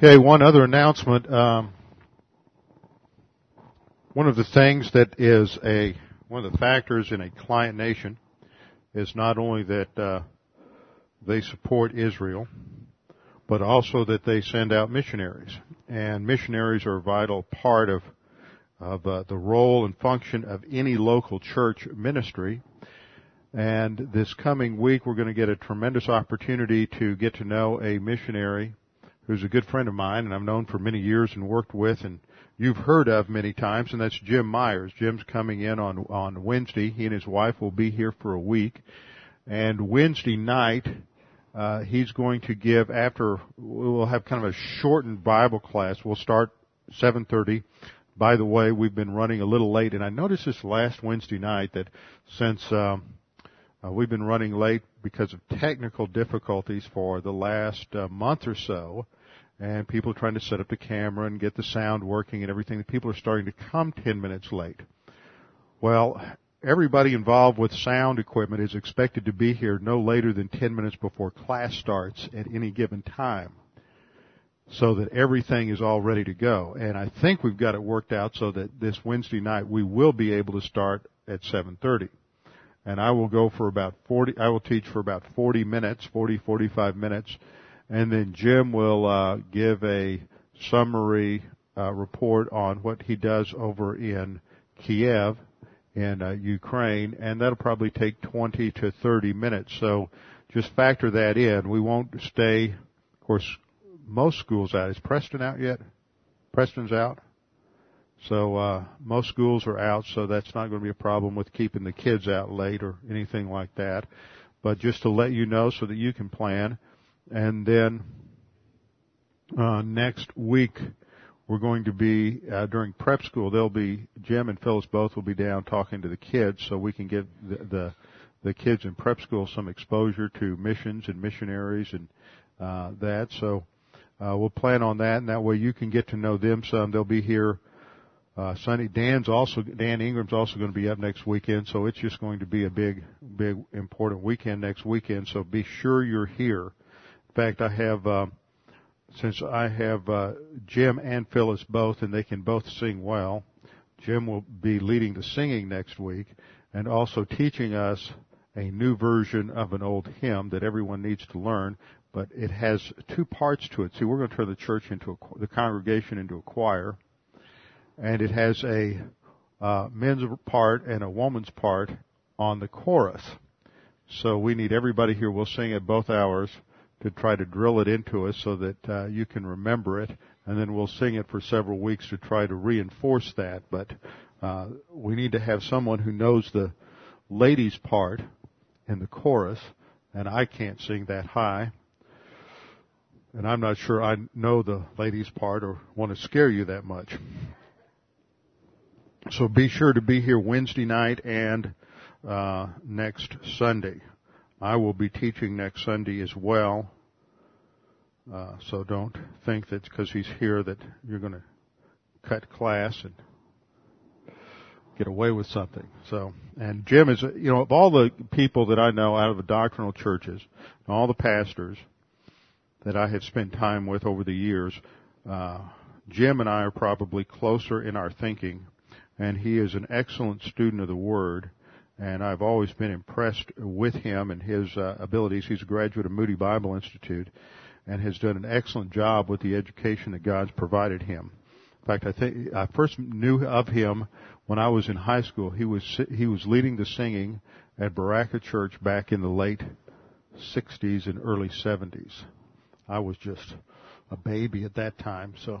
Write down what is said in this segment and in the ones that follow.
Okay, one other announcement. Um, one of the things that is a one of the factors in a client nation is not only that uh, they support Israel, but also that they send out missionaries. And missionaries are a vital part of of uh, the role and function of any local church ministry. And this coming week, we're going to get a tremendous opportunity to get to know a missionary who's a good friend of mine and I've known for many years and worked with and you've heard of many times, and that's Jim Myers. Jim's coming in on, on Wednesday. He and his wife will be here for a week. And Wednesday night, uh, he's going to give after, we'll have kind of a shortened Bible class. We'll start 7.30. By the way, we've been running a little late, and I noticed this last Wednesday night that since, um, uh, we've been running late because of technical difficulties for the last uh, month or so, and people are trying to set up the camera and get the sound working and everything. People are starting to come 10 minutes late. Well, everybody involved with sound equipment is expected to be here no later than 10 minutes before class starts at any given time so that everything is all ready to go. And I think we've got it worked out so that this Wednesday night we will be able to start at 7:30. And I will go for about 40 I will teach for about 40 minutes, 40 45 minutes and then Jim will uh, give a summary uh, report on what he does over in Kiev in uh, Ukraine, and that'll probably take 20 to 30 minutes. So just factor that in. We won't stay. Of course, most schools out. Is Preston out yet? Preston's out. So uh, most schools are out, so that's not going to be a problem with keeping the kids out late or anything like that. But just to let you know, so that you can plan. And then uh, next week we're going to be uh, during prep school. They'll be Jim and Phyllis both will be down talking to the kids, so we can give the the, the kids in prep school some exposure to missions and missionaries and uh, that. So uh, we'll plan on that, and that way you can get to know them some. They'll be here. Uh, Sunday, Dan's also, Dan Ingram's also going to be up next weekend, so it's just going to be a big, big, important weekend next weekend, so be sure you're here fact, I have, uh, since I have uh, Jim and Phyllis both, and they can both sing well, Jim will be leading the singing next week and also teaching us a new version of an old hymn that everyone needs to learn, but it has two parts to it. See, we're going to turn the church into a, the congregation into a choir, and it has a uh, men's part and a woman's part on the chorus. So we need everybody here. We'll sing at both hours to try to drill it into us so that uh, you can remember it, and then we'll sing it for several weeks to try to reinforce that. But uh, we need to have someone who knows the ladies' part in the chorus, and I can't sing that high. And I'm not sure I know the ladies' part or want to scare you that much. So be sure to be here Wednesday night and uh, next Sunday. I will be teaching next Sunday as well. Uh, so don't think that because he's here that you're going to cut class and get away with something. So, and Jim is, you know, of all the people that I know out of the doctrinal churches, all the pastors that I have spent time with over the years, uh, Jim and I are probably closer in our thinking, and he is an excellent student of the Word and I've always been impressed with him and his uh, abilities. He's a graduate of Moody Bible Institute and has done an excellent job with the education that God's provided him. In fact, I think I first knew of him when I was in high school. He was he was leading the singing at Berachah Church back in the late 60s and early 70s. I was just a baby at that time, so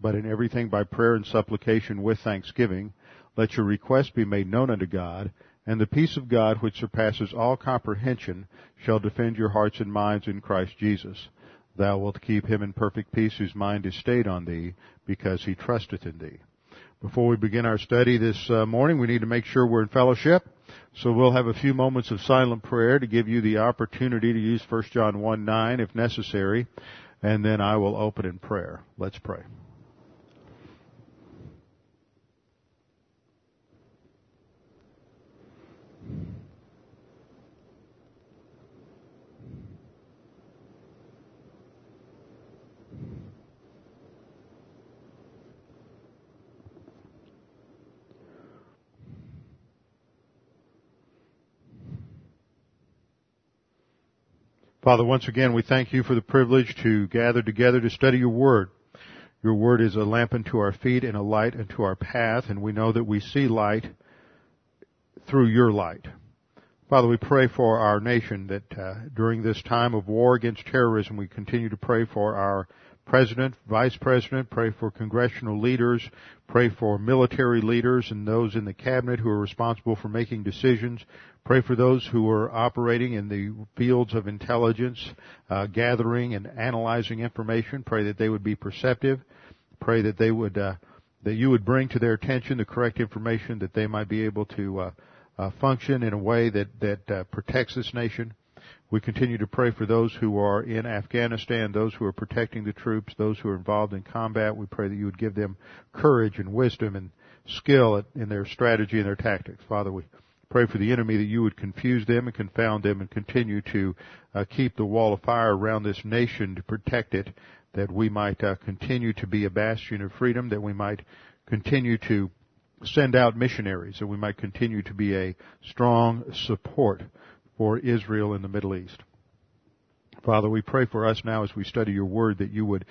but in everything by prayer and supplication with thanksgiving, let your requests be made known unto God, and the peace of God which surpasses all comprehension shall defend your hearts and minds in Christ Jesus. Thou wilt keep him in perfect peace whose mind is stayed on thee, because he trusteth in thee. Before we begin our study this uh, morning, we need to make sure we're in fellowship. So we'll have a few moments of silent prayer to give you the opportunity to use 1 John 1 9 if necessary, and then I will open in prayer. Let's pray. Father, once again, we thank you for the privilege to gather together to study your word. Your word is a lamp unto our feet and a light unto our path, and we know that we see light through your light. Father, we pray for our nation that uh, during this time of war against terrorism, we continue to pray for our president, vice president, pray for congressional leaders, pray for military leaders and those in the cabinet who are responsible for making decisions. Pray for those who are operating in the fields of intelligence, uh, gathering and analyzing information. Pray that they would be perceptive. Pray that they would, uh, that you would bring to their attention the correct information that they might be able to uh, function in a way that that uh, protects this nation. We continue to pray for those who are in Afghanistan, those who are protecting the troops, those who are involved in combat. We pray that you would give them courage and wisdom and skill in their strategy and their tactics. Father, we pray for the enemy that you would confuse them and confound them and continue to uh, keep the wall of fire around this nation to protect it, that we might uh, continue to be a bastion of freedom, that we might continue to send out missionaries, that we might continue to be a strong support for Israel in the Middle East. Father, we pray for us now as we study your word that you would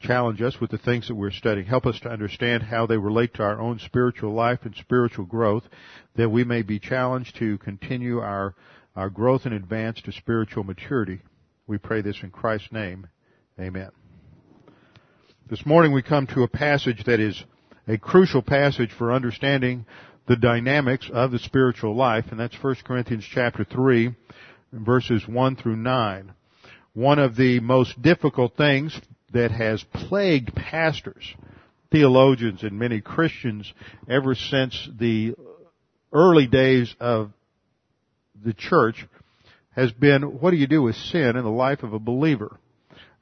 challenge us with the things that we're studying. Help us to understand how they relate to our own spiritual life and spiritual growth, that we may be challenged to continue our, our growth and advance to spiritual maturity. We pray this in Christ's name. Amen. This morning we come to a passage that is a crucial passage for understanding the dynamics of the spiritual life, and that's 1 Corinthians chapter 3, verses 1 through 9. One of the most difficult things that has plagued pastors, theologians, and many Christians ever since the early days of the church has been what do you do with sin in the life of a believer?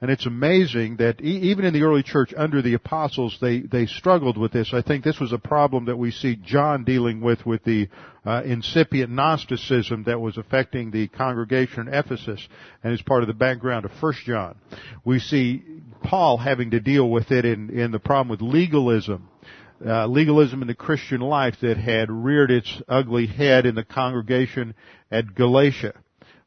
And it's amazing that even in the early church under the apostles, they, they struggled with this. I think this was a problem that we see John dealing with with the uh, incipient Gnosticism that was affecting the congregation in Ephesus and is part of the background of First John. We see Paul having to deal with it in, in the problem with legalism. Uh, legalism in the Christian life that had reared its ugly head in the congregation at Galatia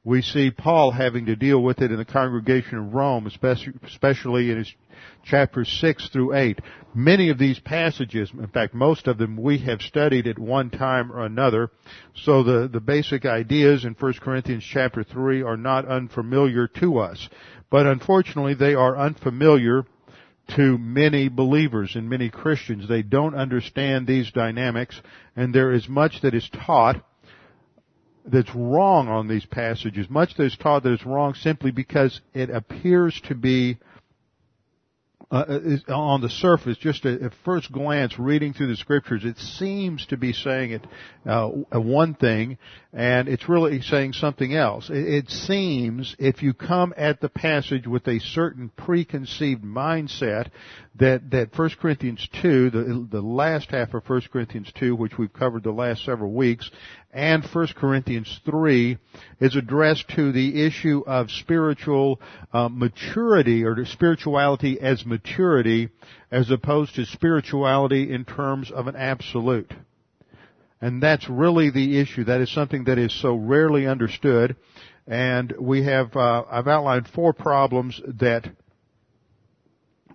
we see Paul having to deal with it in the congregation of Rome, especially in his chapters 6 through 8. Many of these passages, in fact most of them, we have studied at one time or another. So the, the basic ideas in 1 Corinthians chapter 3 are not unfamiliar to us. But unfortunately they are unfamiliar to many believers and many Christians. They don't understand these dynamics and there is much that is taught that's wrong on these passages. Much that is taught that is wrong simply because it appears to be uh, on the surface, just at first glance, reading through the scriptures, it seems to be saying it uh, one thing, and it's really saying something else. It, it, seems if you come at the passage with a certain preconceived mindset that that 1 Corinthians 2, the the last half of 1 Corinthians 2, which we've covered the last several weeks, and 1 Corinthians 3 is addressed to the issue of spiritual uh, maturity or spirituality as maturity as opposed to spirituality in terms of an absolute. And that's really the issue. That is something that is so rarely understood. And we have, uh, I've outlined four problems that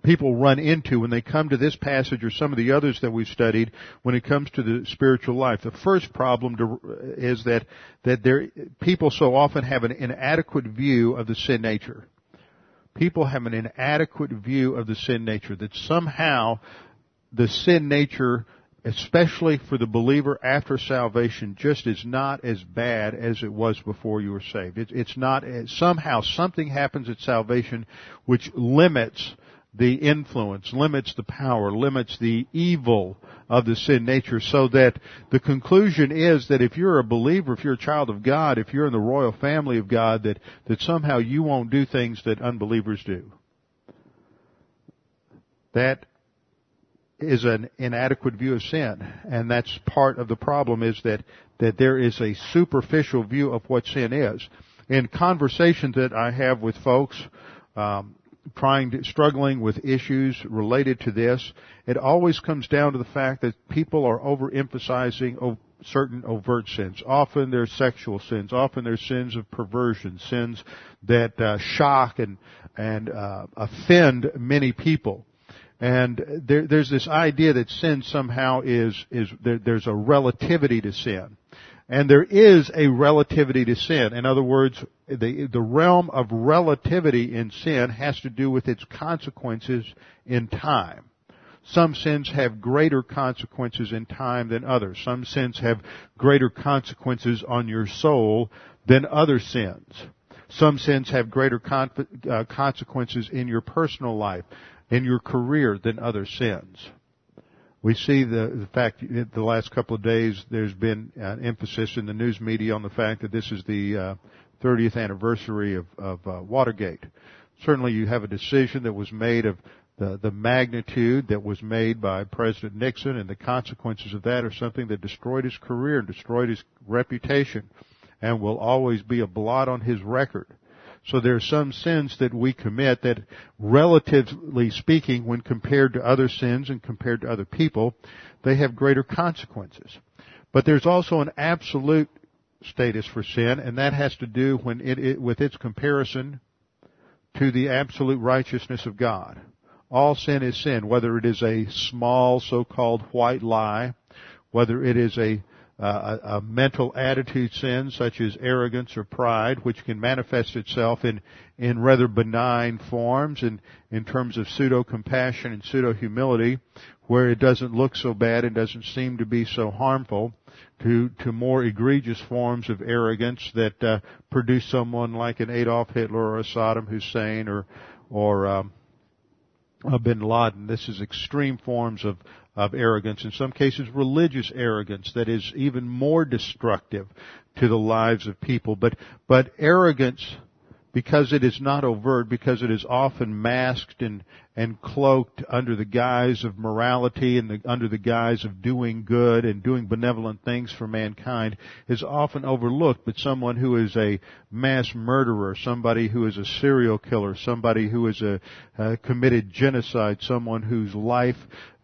people run into when they come to this passage or some of the others that we've studied when it comes to the spiritual life. The first problem to, is that, that there, people so often have an inadequate view of the sin nature. People have an inadequate view of the sin nature, that somehow the sin nature especially for the believer after salvation, just is not as bad as it was before you were saved. It, it's not, somehow something happens at salvation which limits the influence, limits the power, limits the evil of the sin nature so that the conclusion is that if you're a believer, if you're a child of God, if you're in the royal family of God, that, that somehow you won't do things that unbelievers do. That is an inadequate view of sin, and that's part of the problem is that, that there is a superficial view of what sin is. In conversations that I have with folks, um, trying to, struggling with issues related to this, it always comes down to the fact that people are overemphasizing certain overt sins. Often they're sexual sins. Often they're sins of perversion, sins that uh, shock and and uh, offend many people. And there, there's this idea that sin somehow is is there, there's a relativity to sin. And there is a relativity to sin. In other words, the, the realm of relativity in sin has to do with its consequences in time. Some sins have greater consequences in time than others. Some sins have greater consequences on your soul than other sins. Some sins have greater con- uh, consequences in your personal life, in your career than other sins. We see the, the fact that the last couple of days there's been an emphasis in the news media on the fact that this is the uh, 30th anniversary of, of uh, Watergate. Certainly, you have a decision that was made of the, the magnitude that was made by President Nixon, and the consequences of that are something that destroyed his career and destroyed his reputation, and will always be a blot on his record. So there are some sins that we commit that, relatively speaking, when compared to other sins and compared to other people, they have greater consequences. But there's also an absolute status for sin, and that has to do when it, it, with its comparison to the absolute righteousness of God. All sin is sin, whether it is a small so-called white lie, whether it is a uh, a, a, mental attitude sin such as arrogance or pride, which can manifest itself in, in rather benign forms in, in terms of pseudo compassion and pseudo humility, where it doesn't look so bad and doesn't seem to be so harmful, to, to more egregious forms of arrogance that uh, produce someone like an Adolf Hitler or a Saddam Hussein or, or um, bin Laden. This is extreme forms of, of arrogance, in some cases religious arrogance that is even more destructive to the lives of people. But, but arrogance because it is not overt, because it is often masked and, and cloaked under the guise of morality and the, under the guise of doing good and doing benevolent things for mankind, is often overlooked. But someone who is a mass murderer, somebody who is a serial killer, somebody who is a, committed genocide, someone whose life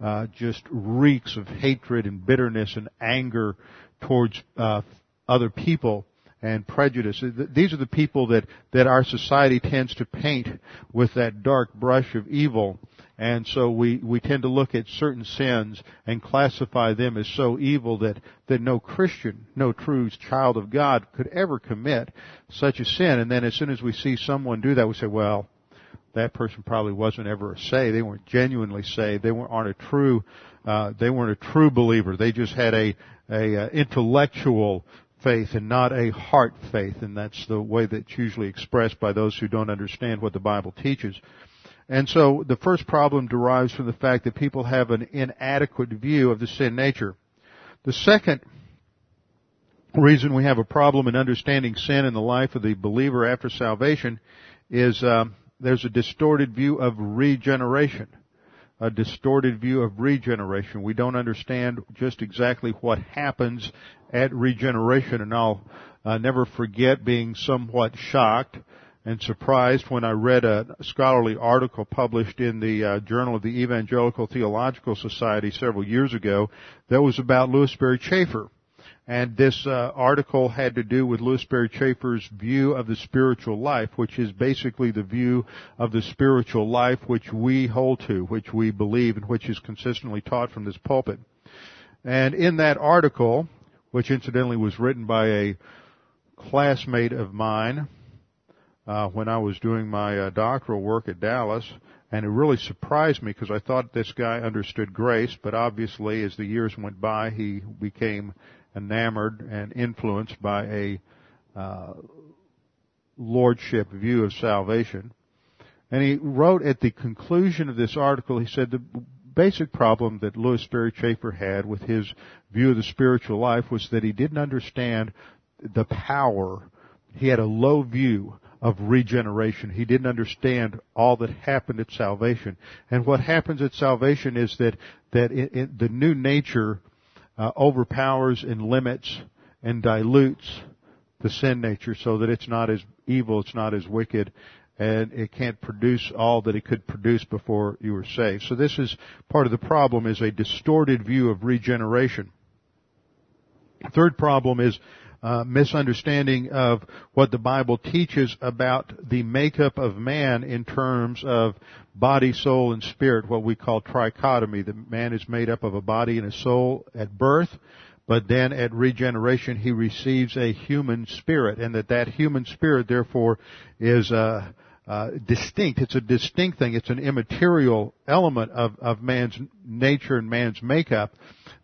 uh, just reeks of hatred and bitterness and anger towards uh, other people, and prejudice. These are the people that, that our society tends to paint with that dark brush of evil. And so we, we tend to look at certain sins and classify them as so evil that, that no Christian, no true child of God could ever commit such a sin. And then as soon as we see someone do that, we say, well, that person probably wasn't ever saved. They weren't genuinely saved. They weren't, aren't a true, uh, they weren't a true believer. They just had a, a, a uh, intellectual faith and not a heart faith, and that's the way that's usually expressed by those who don't understand what the Bible teaches. And so the first problem derives from the fact that people have an inadequate view of the sin nature. The second reason we have a problem in understanding sin in the life of the believer after salvation is um, there's a distorted view of regeneration a distorted view of regeneration. We don't understand just exactly what happens at regeneration, and I'll uh, never forget being somewhat shocked and surprised when I read a scholarly article published in the uh, Journal of the Evangelical Theological Society several years ago that was about Lewis Sperry Chafer. And this uh, article had to do with Lewis Sperry Chafer's view of the spiritual life, which is basically the view of the spiritual life which we hold to, which we believe, and which is consistently taught from this pulpit. And in that article, which incidentally was written by a classmate of mine, uh, when I was doing my uh, doctoral work at Dallas, and it really surprised me because I thought this guy understood grace, but obviously as the years went by, he became enamored and influenced by a uh, lordship view of salvation. And he wrote at the conclusion of this article, he said the basic problem that Lewis Sperry Chafer had with his view of the spiritual life was that he didn't understand the power. He had a low view of regeneration. He didn't understand all that happened at salvation. And what happens at salvation is that, that it, it, the new nature uh, overpowers and limits and dilutes the sin nature so that it's not as evil, it's not as wicked, and it can't produce all that it could produce before you were saved. So this is part of the problem is a distorted view of regeneration. Third problem is uh, misunderstanding of what the Bible teaches about the makeup of man in terms of body, soul, and spirit, what we call trichotomy. The man is made up of a body and a soul at birth, but then at regeneration he receives a human spirit, and that that human spirit therefore is uh, uh, distinct. It's a distinct thing. It's an immaterial element of, of man's nature and man's makeup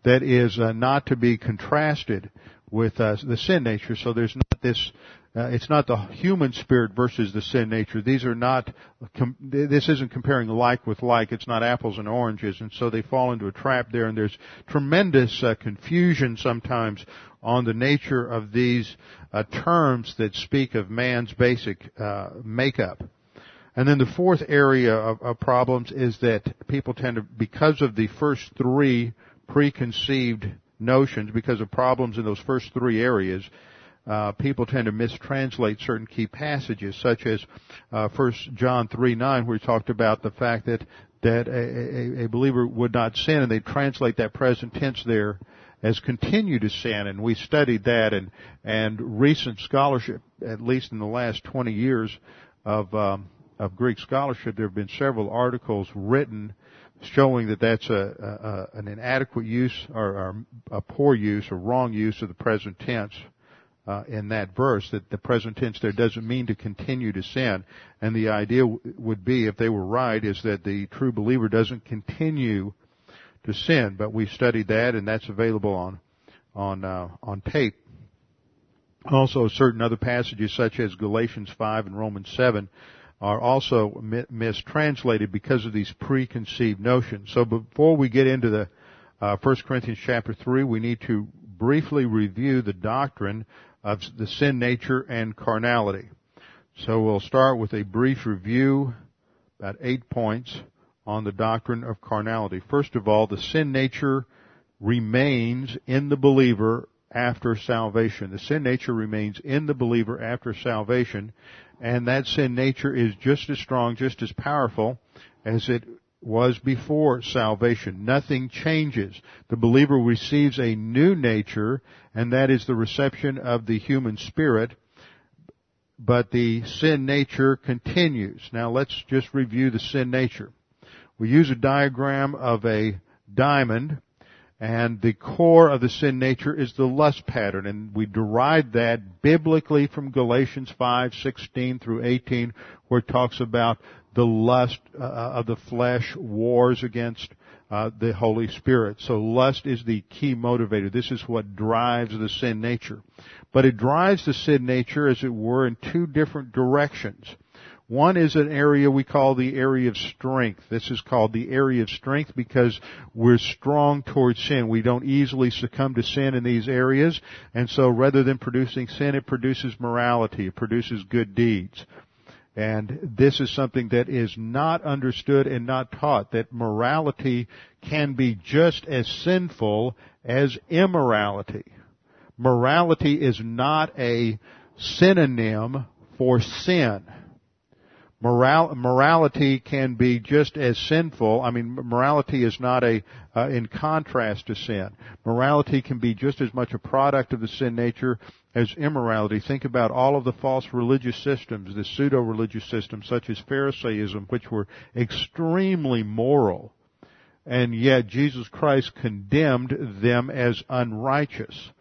that is uh, not to be contrasted with uh, the sin nature. So there's not this. Uh, it's not the human spirit versus the sin nature. These are not. Com- this isn't comparing like with like. It's not apples and oranges, and so they fall into a trap there. And there's tremendous uh, confusion sometimes on the nature of these uh, terms that speak of man's basic uh, makeup. And then the fourth area of, of problems is that people tend to, because of the first three preconceived notions, because of problems in those first three areas, uh, people tend to mistranslate certain key passages, such as uh, 1 John 3 9, where he talked about the fact that that a, a, a believer would not sin, and they translate that present tense there as continued to sin, and we studied that, and and recent scholarship, at least in the last 20 years of um, of Greek scholarship, there have been several articles written showing that that's a, a, an inadequate use or, or, a poor use or wrong use of the present tense uh, in that verse. That the present tense there doesn't mean to continue to sin, and the idea w- would be, if they were right, is that the true believer doesn't continue to sin. But we studied that, and that's available on on uh, on tape. Also, certain other passages such as Galatians 5 and Romans 7 are also mistranslated because of these preconceived notions. So before we get into the uh, 1 Corinthians chapter 3, we need to briefly review the doctrine of the sin nature and carnality. So we'll start with a brief review, about eight points, on the doctrine of carnality. First of all, the sin nature remains in the believer after salvation. The sin nature remains in the believer after salvation, and that sin nature is just as strong, just as powerful as it was before salvation. Nothing changes. The believer receives a new nature, and that is the reception of the human spirit, but the sin nature continues. Now let's just review the sin nature. We use a diagram of a diamond and the core of the sin nature is the lust pattern, and we derive that biblically from Galatians 5:16 through 18, where it talks about the lust uh, of the flesh wars against uh, the Holy Spirit. So lust is the key motivator. This is what drives the sin nature. But it drives the sin nature, as it were, in two different directions. One is an area we call the area of strength. This is called the area of strength because we're strong towards sin. We don't easily succumb to sin in these areas. And so rather than producing sin, it produces morality. It produces good deeds. And this is something that is not understood and not taught, that morality can be just as sinful as immorality. Morality is not a synonym for sin. Moral, morality can be just as sinful. I mean, morality is not a, uh, in contrast to sin. Morality can be just as much a product of the sin nature as immorality. Think about all of the false religious systems, the pseudo-religious systems such as Pharisaism, which were extremely moral. And yet Jesus Christ condemned them as unrighteous.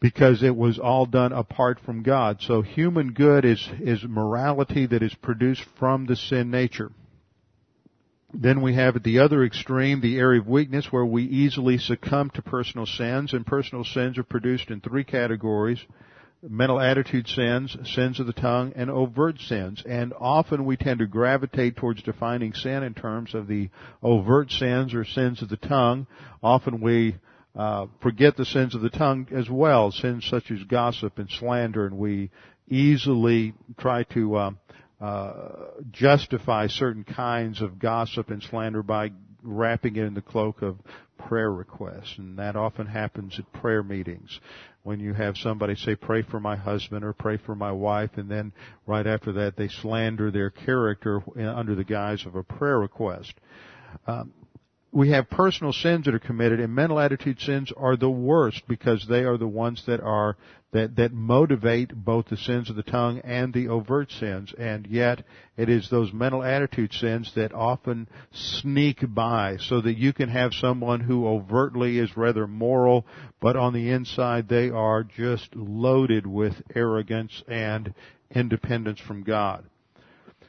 Because it was all done apart from God. So human good is, is morality that is produced from the sin nature. Then we have at the other extreme the area of weakness where we easily succumb to personal sins, and personal sins are produced in three categories. Mental attitude sins, sins of the tongue, and overt sins. And often we tend to gravitate towards defining sin in terms of the overt sins or sins of the tongue. Often we uh, forget the sins of the tongue as well, sins such as gossip and slander, and we easily try to uh, uh, justify certain kinds of gossip and slander by wrapping it in the cloak of prayer requests, and that often happens at prayer meetings. When you have somebody say, pray for my husband or pray for my wife, and then right after that they slander their character under the guise of a prayer request. Um, we have personal sins that are committed and mental attitude sins are the worst because they are the ones that are that that motivate both the sins of the tongue and the overt sins and yet it is those mental attitude sins that often sneak by so that you can have someone who overtly is rather moral but on the inside they are just loaded with arrogance and independence from God.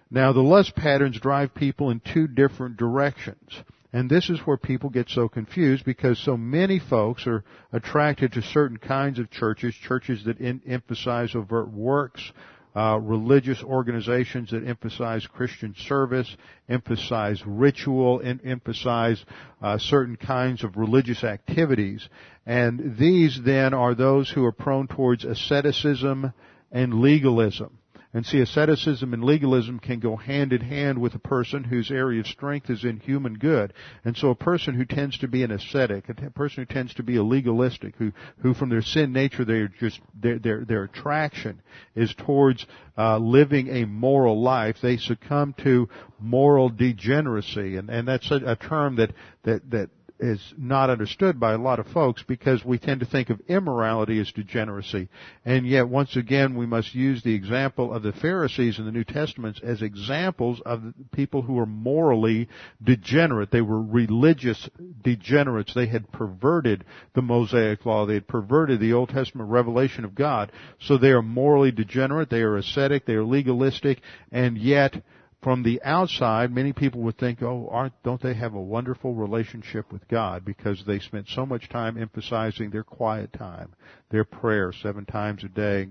Now the lust patterns drive people in two different directions. And this is where people get so confused because so many folks are attracted to certain kinds of churches, churches that in, emphasize overt works, uh, religious organizations that emphasize Christian service, emphasize ritual, and emphasize uh, certain kinds of religious activities. And these then are those who are prone towards asceticism and legalism. And see, asceticism and legalism can go hand in hand with a person whose area of strength is in human good. And so a person who tends to be an ascetic, a person who tends to be a legalistic, who, who from their sin nature, they're just, their, their, their attraction is towards, uh, living a moral life. They succumb to moral degeneracy. And, and that's a, a term that, that, that is not understood by a lot of folks because we tend to think of immorality as degeneracy. And yet, once again, we must use the example of the Pharisees in the New Testament as examples of people who were morally degenerate. They were religious degenerates. They had perverted the Mosaic Law. They had perverted the Old Testament revelation of God. So they are morally degenerate. They are ascetic. They are legalistic. And yet, from the outside, many people would think, oh, aren't, don't they have a wonderful relationship with God because they spent so much time emphasizing their quiet time, their prayer seven times a day,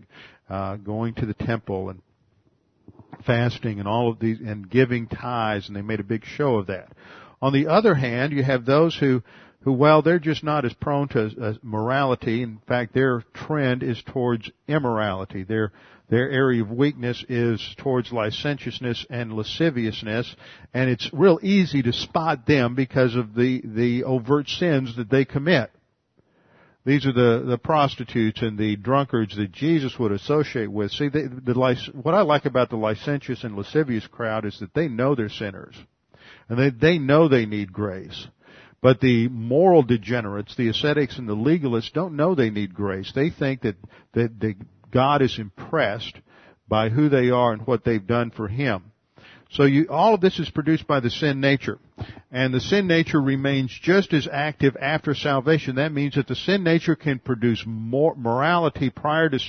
uh, going to the temple and fasting and all of these, and giving tithes, and they made a big show of that. On the other hand, you have those who, who, well, they're just not as prone to uh, morality. In fact, their trend is towards immorality. They're, their area of weakness is towards licentiousness and lasciviousness, and it's real easy to spot them because of the, the overt sins that they commit. These are the, the prostitutes and the drunkards that Jesus would associate with. See, they, the, what I like about the licentious and lascivious crowd is that they know they're sinners. And they, they know they need grace. But the moral degenerates, the ascetics and the legalists don't know they need grace. They think that, that they, God is impressed by who they are and what they've done for Him. So you, all of this is produced by the sin nature. And the sin nature remains just as active after salvation. That means that the sin nature can produce more morality prior to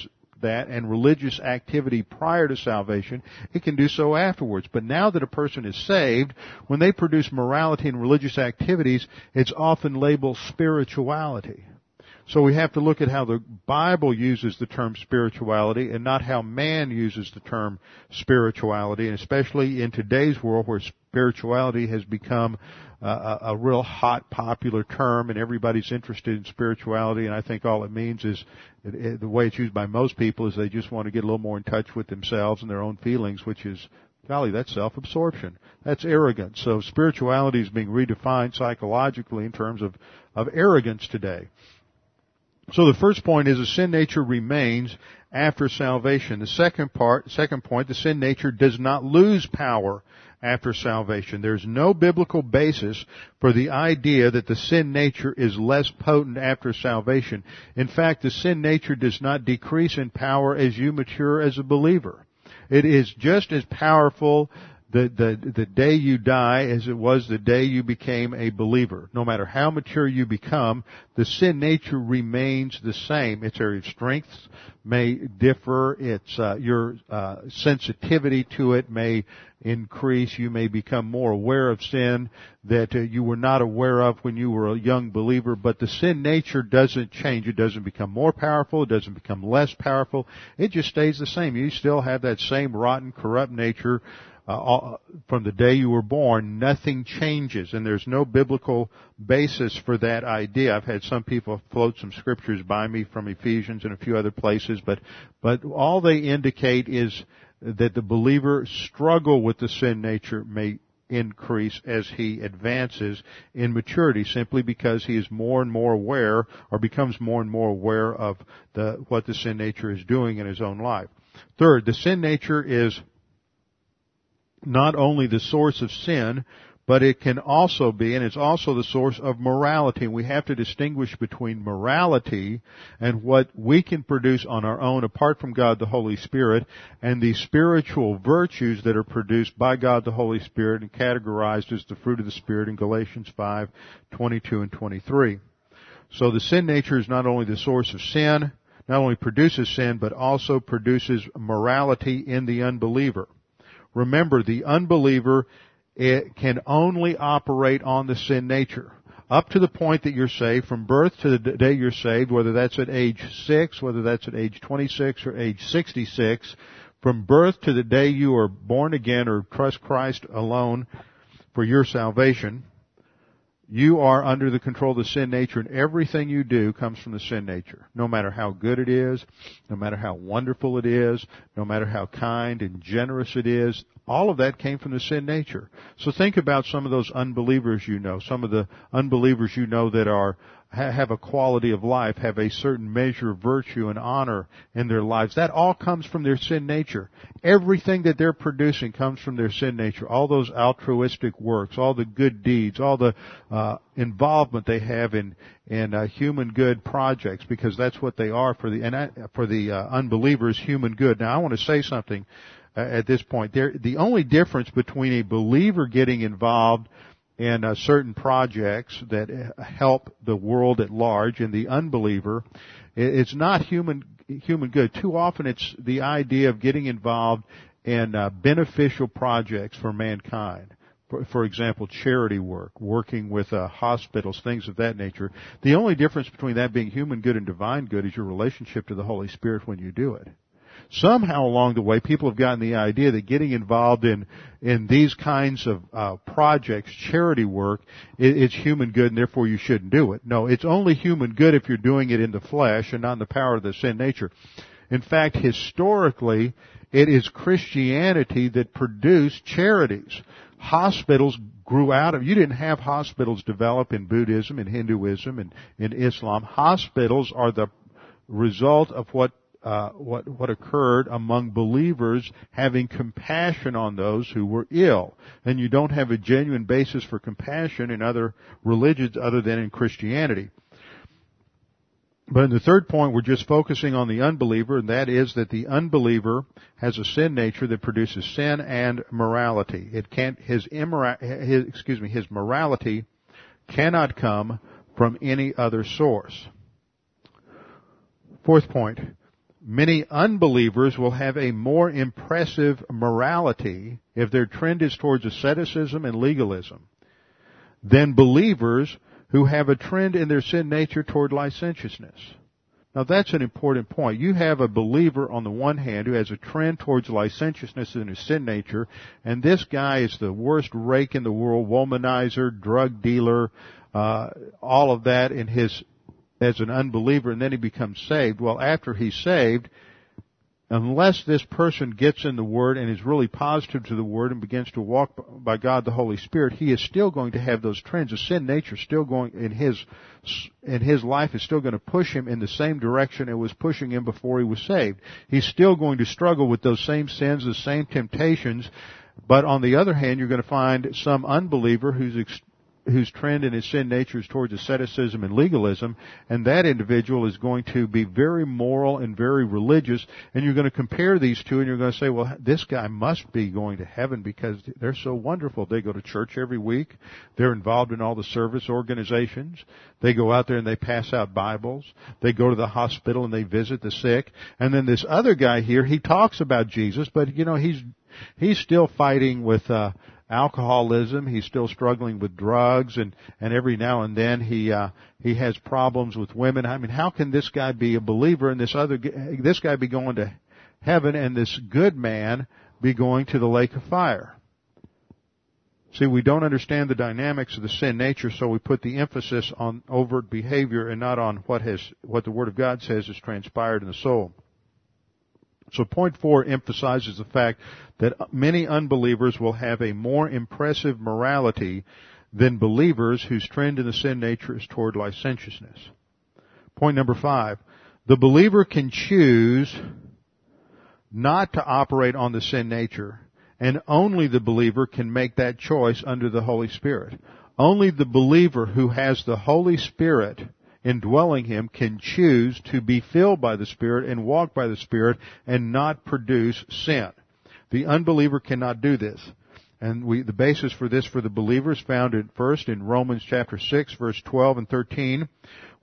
that and religious activity prior to salvation. It can do so afterwards. But now that a person is saved, when they produce morality and religious activities, it's often labeled spirituality. So we have to look at how the Bible uses the term spirituality and not how man uses the term spirituality, and especially in today's world where spirituality has become a, a real hot popular term and everybody's interested in spirituality and I think all it means is it, it, the way it's used by most people is they just want to get a little more in touch with themselves and their own feelings which is golly that's self-absorption. That's arrogance. So spirituality is being redefined psychologically in terms of of arrogance today so the first point is the sin nature remains after salvation. The second part, second point, the sin nature does not lose power after salvation. There's no biblical basis for the idea that the sin nature is less potent after salvation. In fact, the sin nature does not decrease in power as you mature as a believer. It is just as powerful the, the, the day you die as it was the day you became a believer. No matter how mature you become, the sin nature remains the same. Its area of strengths may differ. Its, uh, your, uh, sensitivity to it may increase. You may become more aware of sin that uh, you were not aware of when you were a young believer, but the sin nature doesn't change. It doesn't become more powerful. It doesn't become less powerful. It just stays the same. You still have that same rotten, corrupt nature uh, from the day you were born, nothing changes, and there's no biblical basis for that idea. I've had some people float some scriptures by me from Ephesians and a few other places, but but all they indicate is that the believer struggle with the sin nature may increase as he advances in maturity simply because he is more and more aware or becomes more and more aware of the what the sin nature is doing in his own life. Third, the sin nature is not only the source of sin, but it can also be, and it's also the source of morality. We have to distinguish between morality and what we can produce on our own apart from God the Holy Spirit and the spiritual virtues that are produced by God the Holy Spirit and categorized as the fruit of the Spirit in Galatians 5, 22 and 23. So the sin nature is not only the source of sin, not only produces sin, but also produces morality in the unbeliever. Remember, the unbeliever can only operate on the sin nature. Up to the point that you're saved, from birth to the day you're saved, whether that's at age 6, whether that's at age 26 or age 66, from birth to the day you are born again or trust Christ alone for your salvation, you are under the control of the sin nature and everything you do comes from the sin nature. No matter how good it is, no matter how wonderful it is, no matter how kind and generous it is, all of that came from the sin nature. So think about some of those unbelievers you know, some of the unbelievers you know that are have a quality of life, have a certain measure of virtue and honor in their lives. That all comes from their sin nature. Everything that they're producing comes from their sin nature. All those altruistic works, all the good deeds, all the uh, involvement they have in in uh, human good projects, because that's what they are for the and for the uh, unbelievers, human good. Now, I want to say something uh, at this point. There, the only difference between a believer getting involved in uh, certain projects that help the world at large and the unbeliever. It's not human human good. Too often, it's the idea of getting involved in uh, beneficial projects for mankind. For, for, example, charity work, working with uh, hospitals, things of that nature. The only difference between that being human good and divine good is your relationship to the Holy Spirit when you do it somehow along the way, people have gotten the idea that getting involved in in these kinds of uh, projects, charity work, it, it's human good, and therefore you shouldn't do it. No, it's only human good if you're doing it in the flesh and not in the power of the sin nature. In fact, historically, it is Christianity that produced charities. Hospitals grew out of, you didn't have hospitals develop in Buddhism and Hinduism and in Islam. Hospitals are the result of what uh, what what occurred among believers having compassion on those who were ill. And you don't have a genuine basis for compassion in other religions other than in Christianity. But in the third point, we're just focusing on the unbeliever, and that is that the unbeliever has a sin nature that produces sin and morality. It can't, his, immora- his excuse me, his morality cannot come from any other source. Fourth point, many unbelievers will have a more impressive morality if their trend is towards asceticism and legalism than believers who have a trend in their sin nature toward licentiousness. Now that's an important point. You have a believer on the one hand who has a trend towards licentiousness in his sin nature, and this guy is the worst rake in the world, womanizer, drug dealer, uh, all of that in his as an unbeliever and then he becomes saved. Well, after he's saved, unless this person gets in the Word and is really positive to the Word and begins to walk by God the Holy Spirit, he is still going to have those trends. The sin nature still going in his in his life is still going to push him in the same direction it was pushing him before he was saved. He's still going to struggle with those same sins, the same temptations. But on the other hand, you're going to find some unbeliever who's whose trend in his sin nature is towards asceticism and legalism, and that individual is going to be very moral and very religious, and you're going to compare these two and you're going to say, well, this guy must be going to heaven because they're so wonderful. They go to church every week. They're involved in all the service organizations. They go out there and they pass out Bibles. They go to the hospital and they visit the sick. And then this other guy here, he talks about Jesus, but you know, he's, he's still fighting with, uh, alcoholism. He's still struggling with drugs, and and every now and then he uh, he has problems with women. I mean, how can this guy be a believer and this other this guy be going to heaven and this good man be going to the lake of fire? See, we don't understand the dynamics of the sin nature, so we put the emphasis on overt behavior and not on what has what the Word of God says has transpired in the soul. So point four emphasizes the fact that many unbelievers will have a more impressive morality than believers whose trend in the sin nature is toward licentiousness. Point number five. The believer can choose not to operate on the sin nature, and only the believer can make that choice under the Holy Spirit. Only the believer who has the Holy Spirit indwelling him can choose to be filled by the Spirit and walk by the Spirit and not produce sin. The unbeliever cannot do this. And we, the basis for this for the believer is found at first in Romans chapter 6 verse 12 and 13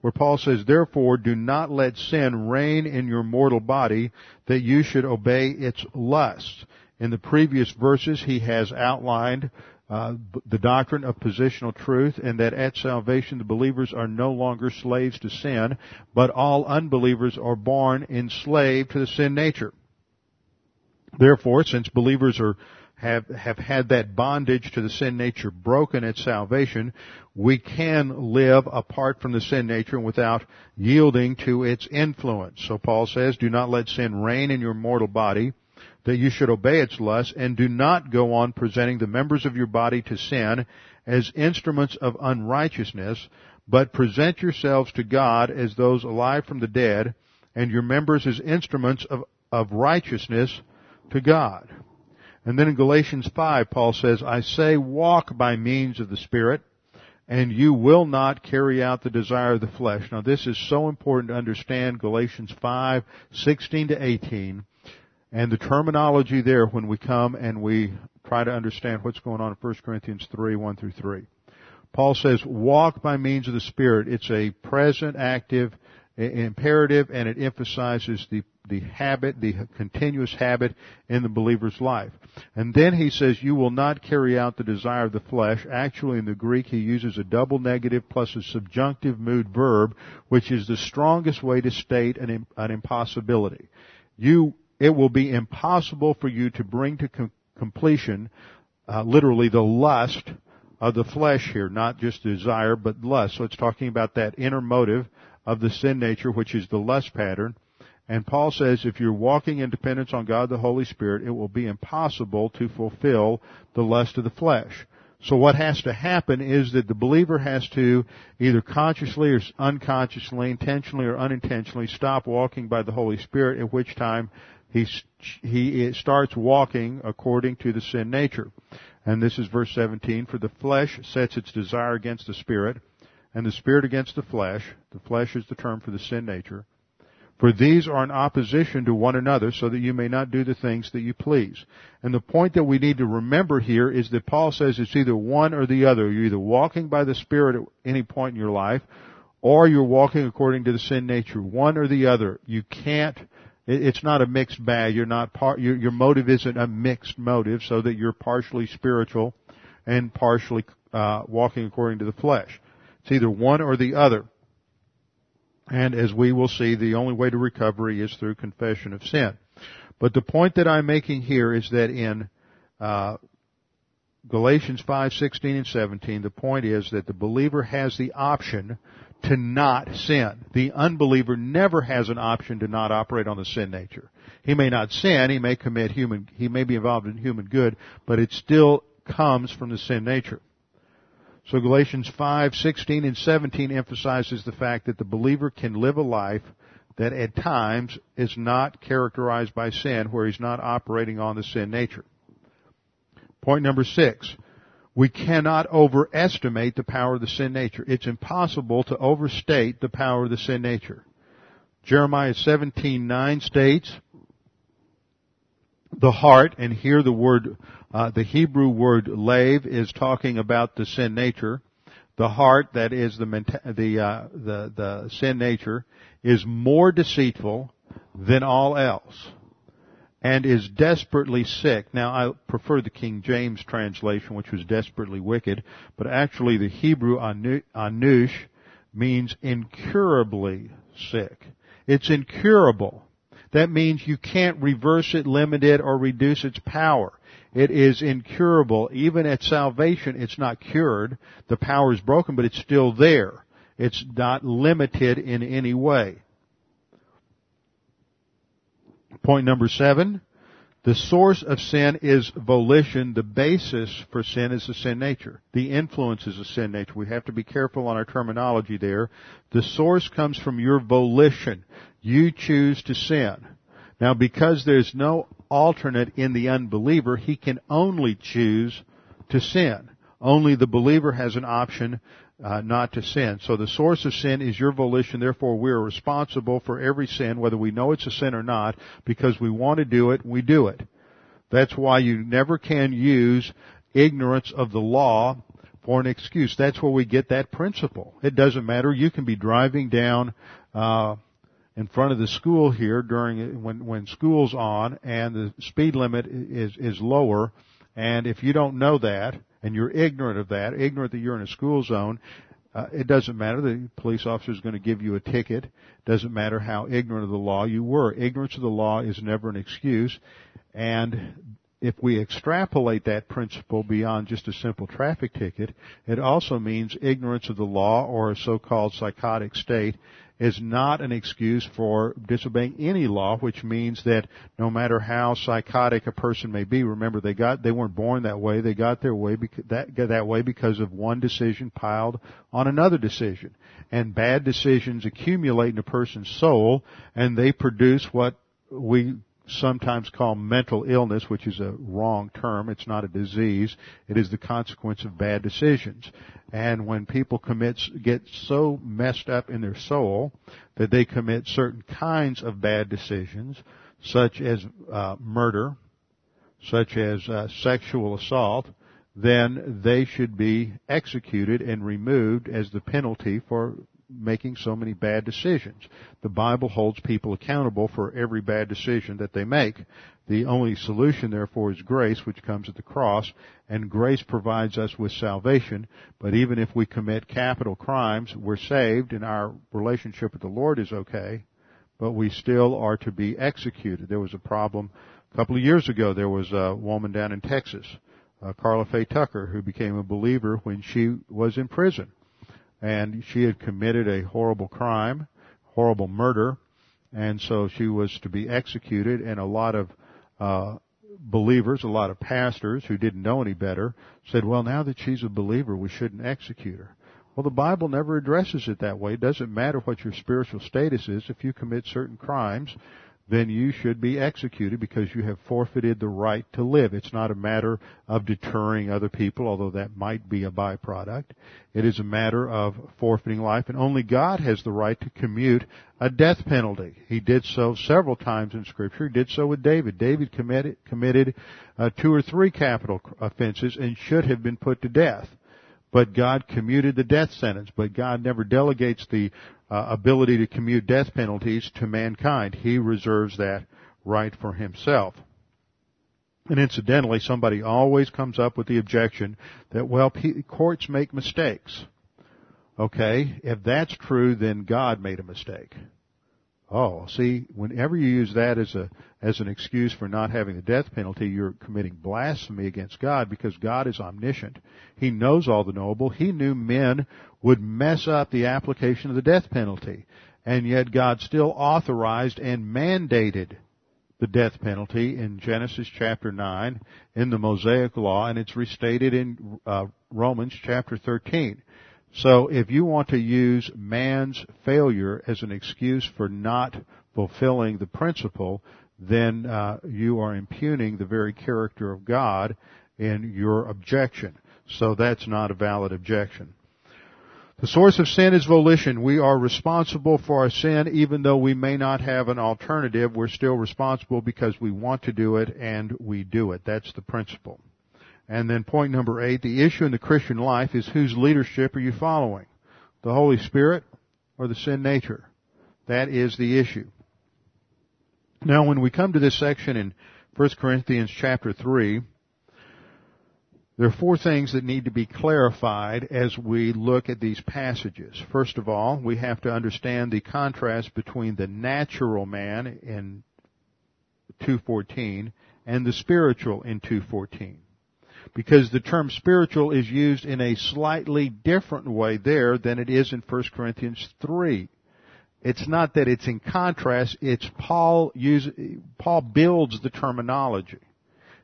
where Paul says, therefore do not let sin reign in your mortal body that you should obey its lusts. In the previous verses he has outlined uh, the doctrine of positional truth and that at salvation the believers are no longer slaves to sin, but all unbelievers are born enslaved to the sin nature. Therefore, since believers are have have had that bondage to the sin nature broken at salvation, we can live apart from the sin nature and without yielding to its influence. So Paul says, do not let sin reign in your mortal body that you should obey its lusts and do not go on presenting the members of your body to sin as instruments of unrighteousness, but present yourselves to God as those alive from the dead and your members as instruments of, of righteousness to God. And then in Galatians 5, Paul says, I say walk by means of the Spirit, and you will not carry out the desire of the flesh. Now this is so important to understand Galatians 5, 16 to 18, and the terminology there when we come and we try to understand what's going on in 1 Corinthians 3, 1 through 3. Paul says, walk by means of the Spirit. It's a present, active, imperative, and it emphasizes the, the habit, the continuous habit in the believer's life. And then he says, you will not carry out the desire of the flesh. Actually, in the Greek, he uses a double negative plus a subjunctive mood verb, which is the strongest way to state an, an impossibility. You it will be impossible for you to bring to com- completion, uh, literally the lust of the flesh here, not just desire, but lust. So it's talking about that inner motive of the sin nature, which is the lust pattern. And Paul says if you're walking in dependence on God the Holy Spirit, it will be impossible to fulfill the lust of the flesh. So what has to happen is that the believer has to either consciously or unconsciously, intentionally or unintentionally stop walking by the Holy Spirit, at which time he, he starts walking according to the sin nature. And this is verse 17, for the flesh sets its desire against the spirit, and the spirit against the flesh. The flesh is the term for the sin nature. For these are in opposition to one another so that you may not do the things that you please. And the point that we need to remember here is that Paul says it's either one or the other. You're either walking by the Spirit at any point in your life, or you're walking according to the sin nature. One or the other. You can't it's not a mixed bag. You're not part, your, your motive isn't a mixed motive so that you're partially spiritual and partially, uh, walking according to the flesh. It's either one or the other. And as we will see, the only way to recovery is through confession of sin. But the point that I'm making here is that in, uh, Galatians 5:16 and 17, the point is that the believer has the option to not sin. The unbeliever never has an option to not operate on the sin nature. He may not sin, he may commit human, he may be involved in human good, but it still comes from the sin nature. So Galatians 5:16 and 17 emphasizes the fact that the believer can live a life that at times is not characterized by sin, where he's not operating on the sin nature. Point number six. we cannot overestimate the power of the sin nature. It's impossible to overstate the power of the sin nature. Jeremiah 17:9 states, the heart, and here the word, uh, the Hebrew word lave is talking about the sin nature. The heart, that is the the uh, the the sin nature, is more deceitful than all else, and is desperately sick. Now, I prefer the King James translation, which was desperately wicked, but actually the Hebrew anush means incurably sick. It's incurable. That means you can't reverse it, limit it, or reduce its power. It is incurable. Even at salvation, it's not cured. The power is broken, but it's still there. It's not limited in any way. Point number seven. The source of sin is volition. The basis for sin is the sin nature. The influence is the sin nature. We have to be careful on our terminology there. The source comes from your volition. You choose to sin. Now because there's no alternate in the unbeliever, he can only choose to sin. Only the believer has an option uh, not to sin. So the source of sin is your volition. Therefore, we are responsible for every sin, whether we know it's a sin or not, because we want to do it. We do it. That's why you never can use ignorance of the law for an excuse. That's where we get that principle. It doesn't matter. You can be driving down uh, in front of the school here during when when school's on and the speed limit is is lower, and if you don't know that and you're ignorant of that, ignorant that you're in a school zone, uh, it doesn't matter. The police officer is going to give you a ticket. Doesn't matter how ignorant of the law you were. Ignorance of the law is never an excuse. And if we extrapolate that principle beyond just a simple traffic ticket, it also means ignorance of the law or a so-called psychotic state is not an excuse for disobeying any law, which means that no matter how psychotic a person may be, remember they got they weren't born that way. They got their way that that way because of one decision piled on another decision, and bad decisions accumulate in a person's soul, and they produce what we sometimes call mental illness, which is a wrong term. It's not a disease. It is the consequence of bad decisions. And when people commit, get so messed up in their soul that they commit certain kinds of bad decisions, such as uh, murder, such as uh, sexual assault, then they should be executed and removed as the penalty for making so many bad decisions. The Bible holds people accountable for every bad decision that they make. The only solution therefore is grace which comes at the cross and grace provides us with salvation. But even if we commit capital crimes, we're saved and our relationship with the Lord is okay, but we still are to be executed. There was a problem a couple of years ago. There was a woman down in Texas, uh, Karla Faye Tucker, who became a believer when she was in prison and she had committed a horrible crime, horrible murder, and so she was to be executed. And a lot of uh, believers, a lot of pastors who didn't know any better, said, "Well, now that she's a believer, we shouldn't execute her." Well, the Bible never addresses it that way. It doesn't matter what your spiritual status is. If you commit certain crimes, then you should be executed because you have forfeited the right to live. It's not a matter of deterring other people, although that might be a byproduct. It is a matter of forfeiting life, and only God has the right to commute a death penalty. He did so several times in Scripture. He did so with David. David committed, committed uh, two or three capital offenses and should have been put to death but God commuted the death sentence. But God never delegates the uh, ability to commute death penalties to mankind. He reserves that right for himself. And incidentally, somebody always comes up with the objection that, well, courts make mistakes. Okay, if that's true, then God made a mistake. Oh, see, whenever you use that as a as an excuse for not having the death penalty, you're committing blasphemy against God because God is omniscient. He knows all the knowable. He knew men would mess up the application of the death penalty. And yet God still authorized and mandated the death penalty in Genesis chapter 9 in the Mosaic Law and it's restated in uh, Romans chapter 13. So if you want to use man's failure as an excuse for not fulfilling the principle, then uh, you are impugning the very character of God in your objection. So that's not a valid objection. The source of sin is volition. We are responsible for our sin even though we may not have an alternative. We're still responsible because we want to do it and we do it. That's the principle. And then point number eight, the issue in the Christian life is whose leadership are you following? The Holy Spirit or the sin nature? That is the issue. Now when we come to this section in 1 Corinthians chapter 3, there are four things that need to be clarified as we look at these passages. First of all, we have to understand the contrast between the natural man in 2.14 and the spiritual in 2.14. Because the term spiritual is used in a slightly different way there than it is in 1 Corinthians 3. It's not that it's in contrast, it's Paul use, Paul builds the terminology.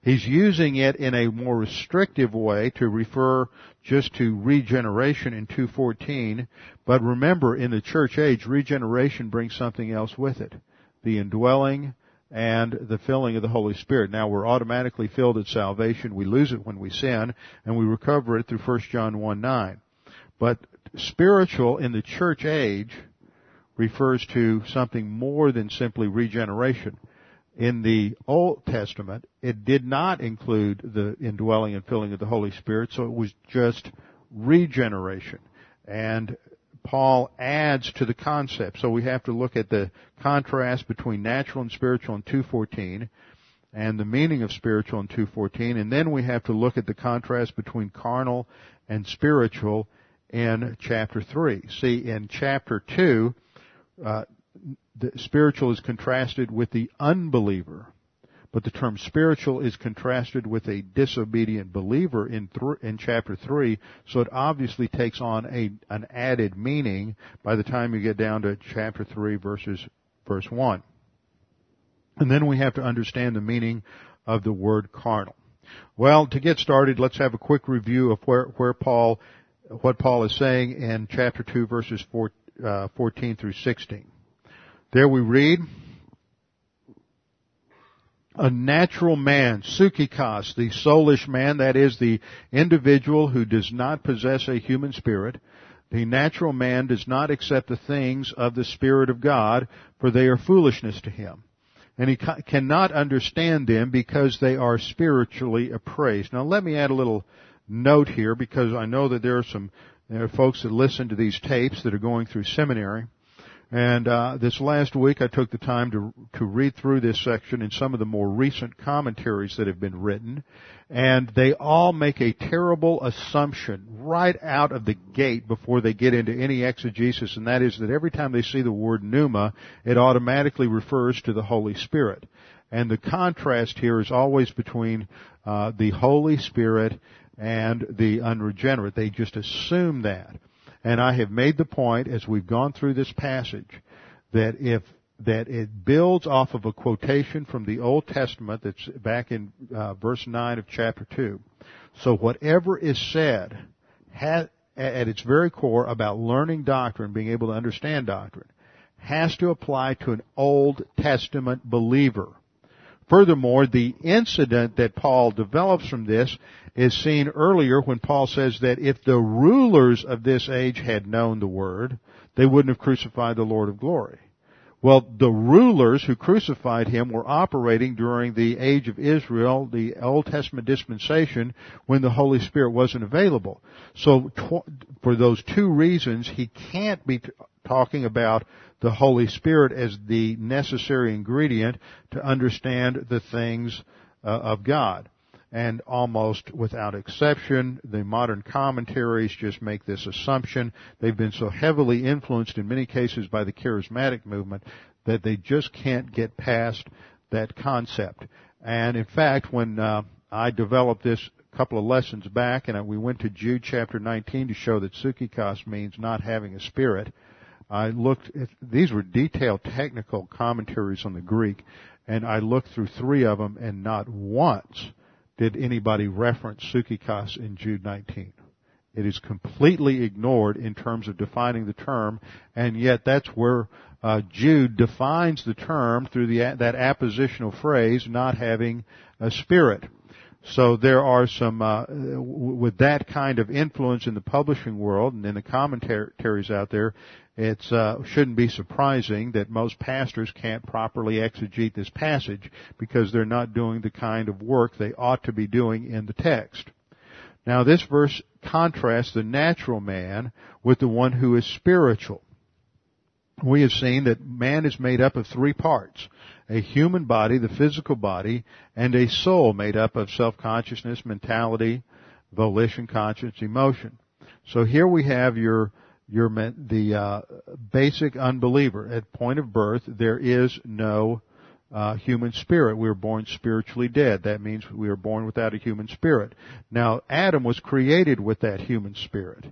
He's using it in a more restrictive way to refer just to regeneration in 214. But remember, in the church age, regeneration brings something else with it. The indwelling and the filling of the Holy Spirit. Now we're automatically filled at salvation. We lose it when we sin and we recover it through 1 John 1 9. But spiritual in the church age refers to something more than simply regeneration in the Old Testament, it did not include the indwelling and filling of the Holy Spirit, so it was just regeneration. And Paul adds to the concept. So we have to look at the contrast between natural and spiritual in 214 and the meaning of spiritual in 214 and then we have to look at the contrast between carnal and spiritual in chapter 3. See, in chapter 2, uh, the spiritual is contrasted with the unbeliever, but the term spiritual is contrasted with a disobedient believer in th- in chapter three. So it obviously takes on a an added meaning by the time you get down to chapter three, verses verse one. And then we have to understand the meaning of the word carnal. Well, to get started, let's have a quick review of where where Paul what Paul is saying in chapter 2 verses 4, uh, 14 through 16. There we read, a natural man, psychikos, the soulish man, that is the individual who does not possess a human spirit. The natural man does not accept the things of the Spirit of God, for they are foolishness to him. And he cannot understand them because they are spiritually appraised. Now let me add a little note here because I know that there are some there are folks that listen to these tapes that are going through seminary. And uh, this last week, I took the time to to read through this section and some of the more recent commentaries that have been written, and they all make a terrible assumption right out of the gate before they get into any exegesis, and that is that every time they see the word pneuma, it automatically refers to the Holy Spirit. And the contrast here is always between uh, the Holy Spirit and the unregenerate. They just assume that. And I have made the point as we've gone through this passage that if that it builds off of a quotation from the Old Testament that's back in uh, verse 9 of chapter 2. So whatever is said has, at its very core about learning doctrine, being able to understand doctrine, has to apply to an Old Testament believer. Furthermore, the incident that Paul develops from this is seen earlier when Paul says that if the rulers of this age had known the word, they wouldn't have crucified the Lord of glory. Well, the rulers who crucified him were operating during the age of Israel, the Old Testament dispensation, when the Holy Spirit wasn't available. So, for those two reasons, he can't be talking about the Holy Spirit as the necessary ingredient to understand the things uh, of God and almost without exception, the modern commentaries just make this assumption. They've been so heavily influenced in many cases by the charismatic movement that they just can't get past that concept. And in fact, when uh, I developed this a couple of lessons back, and we went to Jude chapter 19 to show that psychikos means not having a spirit, I looked at, these were detailed technical commentaries on the Greek, and I looked through three of them, and not once did anybody reference psychikos in Jude 19. It is completely ignored in terms of defining the term, and yet that's where uh, Jude defines the term through the, that appositional phrase, not having a spirit. So there are some, uh, with that kind of influence in the publishing world and in the commentaries out there, it uh, shouldn't be surprising that most pastors can't properly exegete this passage because they're not doing the kind of work they ought to be doing in the text. Now this verse contrasts the natural man with the one who is spiritual. We have seen that man is made up of three parts. A human body, the physical body, and a soul made up of self-consciousness, mentality, volition, conscience, emotion. So here we have your your the uh, basic unbeliever at point of birth. There is no uh, human spirit. We were born spiritually dead. That means we are born without a human spirit. Now, Adam was created with that human spirit.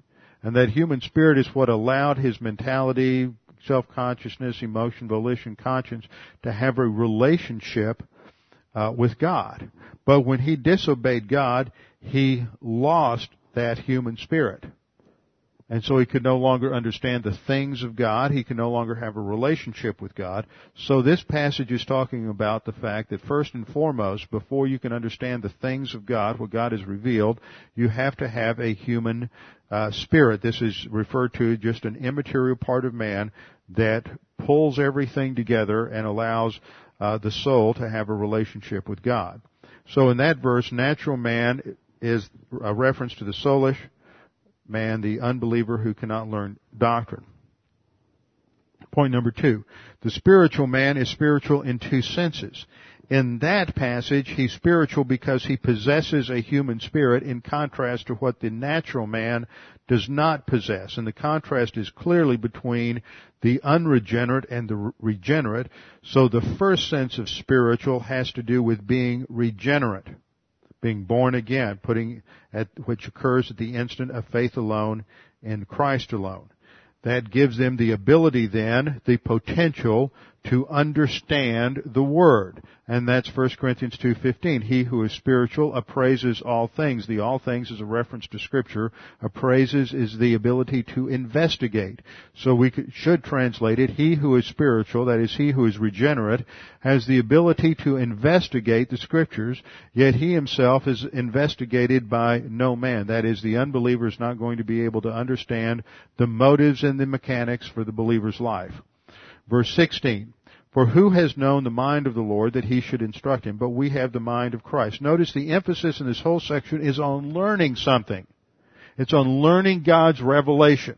And that human spirit is what allowed his mentality, self-consciousness, emotion, volition, conscience to have a relationship uh, with God. But when he disobeyed God, he lost that human spirit. And so he could no longer understand the things of God. He could no longer have a relationship with God. So this passage is talking about the fact that first and foremost, before you can understand the things of God, what God has revealed, you have to have a human uh, spirit. This is referred to just an immaterial part of man that pulls everything together and allows uh, the soul to have a relationship with God. So in that verse, natural man is a reference to the soulish, man, the unbeliever who cannot learn doctrine. Point number two. The spiritual man is spiritual in two senses. In that passage, he's spiritual because he possesses a human spirit in contrast to what the natural man does not possess. And the contrast is clearly between the unregenerate and the regenerate. So the first sense of spiritual has to do with being regenerate being born again, putting at, which occurs at the instant of faith alone in Christ alone. That gives them the ability then, the potential to understand the Word. And that's 1 Corinthians 2.15. He who is spiritual appraises all things. The all things is a reference to Scripture. Appraises is the ability to investigate. So we should translate it, he who is spiritual, that is he who is regenerate, has the ability to investigate the Scriptures, yet he himself is investigated by no man. That is, the unbeliever is not going to be able to understand the motives and the mechanics for the believer's life. Verse 16. For who has known the mind of the Lord that he should instruct him? But we have the mind of Christ. Notice the emphasis in this whole section is on learning something. It's on learning God's revelation.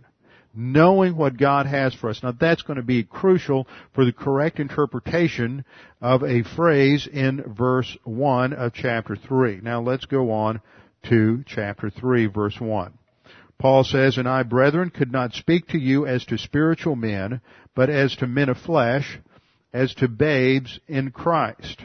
Knowing what God has for us. Now that's going to be crucial for the correct interpretation of a phrase in verse 1 of chapter 3. Now let's go on to chapter 3 verse 1. Paul says, And I, brethren, could not speak to you as to spiritual men, but as to men of flesh, as to babes in Christ.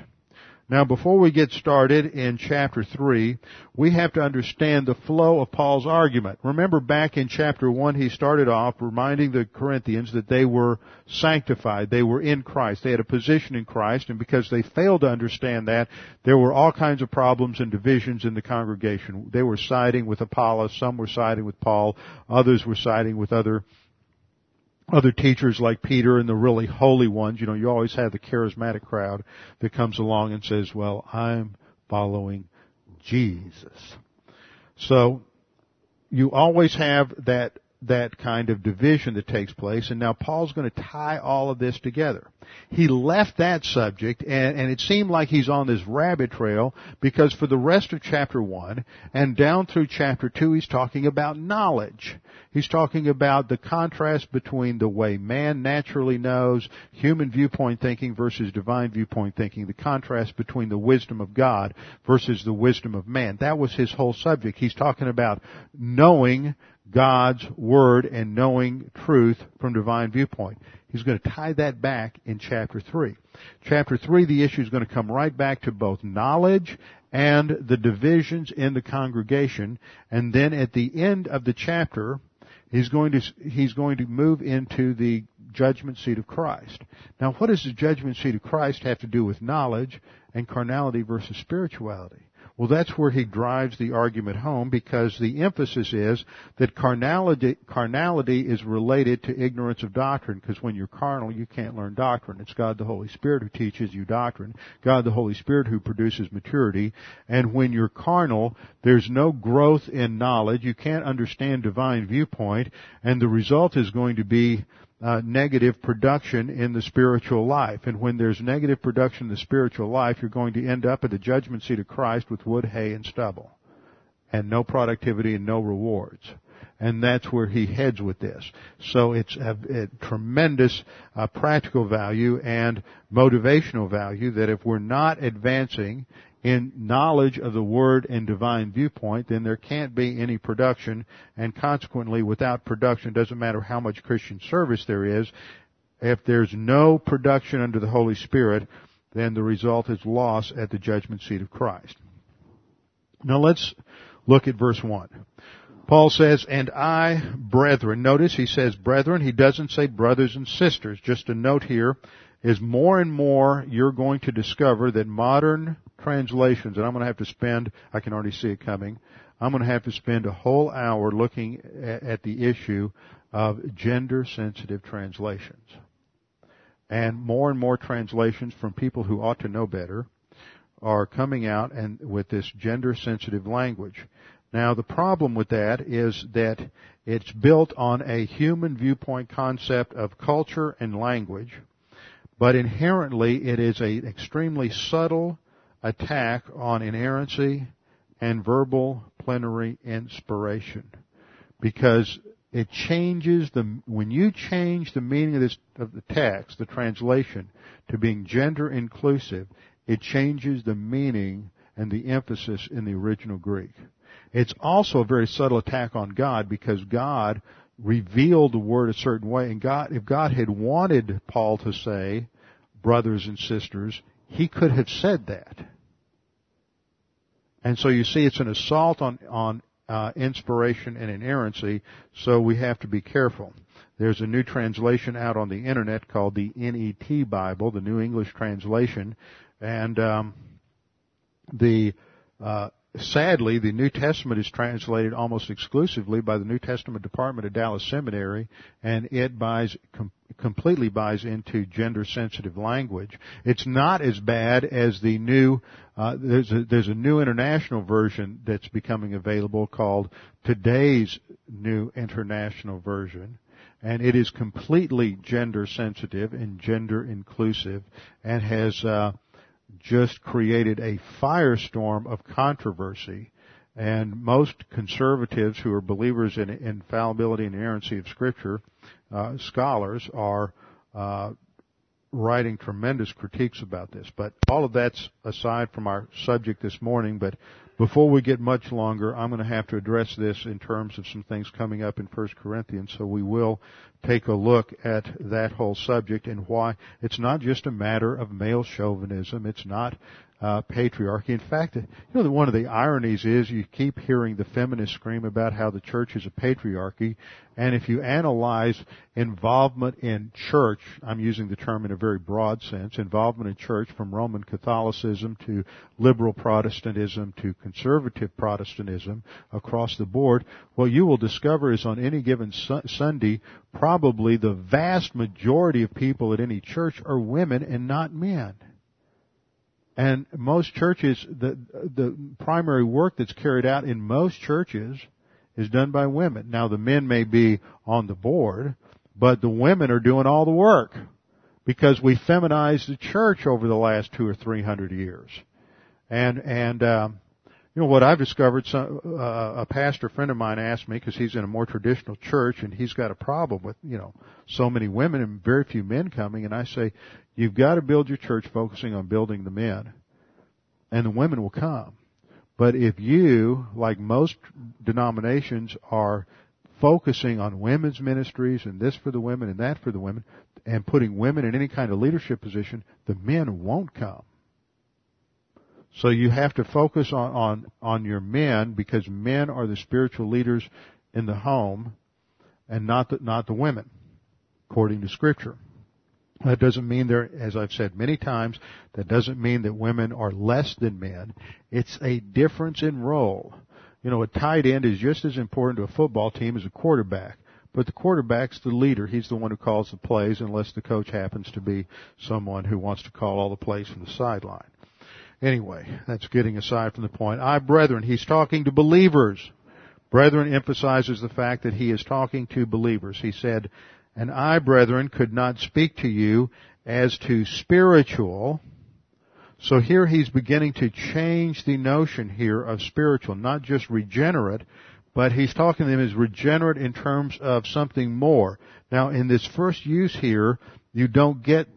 Now before we get started in chapter 3, we have to understand the flow of Paul's argument. Remember back in chapter 1 he started off reminding the Corinthians that they were sanctified, they were in Christ, they had a position in Christ, and because they failed to understand that, there were all kinds of problems and divisions in the congregation. They were siding with Apollos, some were siding with Paul, others were siding with other other teachers like Peter and the really holy ones, you know, you always have the charismatic crowd that comes along and says, well, I'm following Jesus. So, you always have that that kind of division that takes place, and now Paul's going to tie all of this together. He left that subject, and, and, it seemed like he's on this rabbit trail, because for the rest of chapter 1, and down through chapter 2, he's talking about knowledge. He's talking about the contrast between the way man naturally knows, human viewpoint thinking versus divine viewpoint thinking, the contrast between the wisdom of God versus the wisdom of man. That was his whole subject. He's talking about knowing God's Word and knowing truth from divine viewpoint. He's going to tie that back in chapter 3. Chapter 3, the issue is going to come right back to both knowledge and the divisions in the congregation. And then at the end of the chapter, he's going to, he's going to move into the judgment seat of Christ. Now what does the judgment seat of Christ have to do with knowledge and carnality versus spirituality? Well, that's where he drives the argument home because the emphasis is that carnality, carnality is related to ignorance of doctrine because when you're carnal, you can't learn doctrine. It's God the Holy Spirit who teaches you doctrine. God the Holy Spirit who produces maturity. And when you're carnal, there's no growth in knowledge. You can't understand divine viewpoint and the result is going to be uh, negative production in the spiritual life. And when there's negative production in the spiritual life, you're going to end up at the judgment seat of Christ with wood, hay, and stubble. And no productivity and no rewards. And that's where he heads with this. So it's a, a tremendous uh, practical value and motivational value that if we're not advancing in knowledge of the Word and divine viewpoint, then there can't be any production, and consequently, without production, doesn't matter how much Christian service there is, if there's no production under the Holy Spirit, then the result is loss at the judgment seat of Christ. Now let's look at verse 1. Paul says, and I, brethren, notice he says brethren, he doesn't say brothers and sisters. Just a note here is more and more you're going to discover that modern translations, and I'm going to have to spend, I can already see it coming, I'm going to have to spend a whole hour looking at, the issue of gender sensitive translations. And more and more translations from people who ought to know better are coming out and with this gender sensitive language. Now the problem with that is that it's built on a human viewpoint concept of culture and language, but inherently it is an extremely subtle attack on inerrancy and verbal plenary inspiration. Because it changes the, when you change the meaning of this, of the text, the translation, to being gender inclusive, it changes the meaning and the emphasis in the original Greek. It's also a very subtle attack on God because God revealed the word a certain way and God, if God had wanted Paul to say, brothers and sisters, he could have said that. And so you see it's an assault on, on uh, inspiration and inerrancy, so we have to be careful. There's a new translation out on the internet called the NET Bible, the New English Translation, and um, the uh, sadly, the New Testament is translated almost exclusively by the New Testament Department of Dallas Seminary, and it buys com- completely buys into gender sensitive language. It's not as bad as the new. Uh, there's a there's a new international version that's becoming available called Today's New International Version. And it is completely gender sensitive and gender inclusive and has uh, just created a firestorm of controversy. And most conservatives who are believers in infallibility and inerrancy of Scripture, uh, scholars, are uh, writing tremendous critiques about this. But all of that's aside from our subject this morning. But before we get much longer, I'm going to have to address this in terms of some things coming up in 1 Corinthians. So we will take a look at that whole subject and why it's not just a matter of male chauvinism. It's not uh, patriarchy. In fact, you know, one of the ironies is you keep hearing the feminists scream about how the church is a patriarchy, and if you analyze involvement in church, I'm using the term in a very broad sense, involvement in church from Roman Catholicism to liberal Protestantism to conservative Protestantism across the board, what you will discover is on any given su- Sunday, probably the vast majority of people at any church are women and not men. And most churches, the, the primary work that's carried out in most churches is done by women. Now the men may be on the board, but the women are doing all the work because we feminized the church over the last two or three hundred years. And, and, um, you know what I've discovered? Some, uh, a pastor friend of mine asked me because he's in a more traditional church and he's got a problem with you know so many women and very few men coming. And I say, You've got to build your church focusing on building the men. And the women will come. But if you, like most denominations, are focusing on women's ministries and this for the women and that for the women and putting women in any kind of leadership position, the men won't come. So you have to focus on, on, on your men because men are the spiritual leaders in the home and not the, not the women, according to scripture. That doesn't mean there, as I've said many times, that doesn't mean that women are less than men. It's a difference in role. You know, a tight end is just as important to a football team as a quarterback. But the quarterback's the leader. He's the one who calls the plays unless the coach happens to be someone who wants to call all the plays from the sideline. Anyway, that's getting aside from the point. I, brethren, he's talking to believers. Brethren emphasizes the fact that he is talking to believers. He said, and I, brethren, could not speak to you as to spiritual. So here he's beginning to change the notion here of spiritual, not just regenerate, but he's talking to them as regenerate in terms of something more. Now in this first use here, you don't get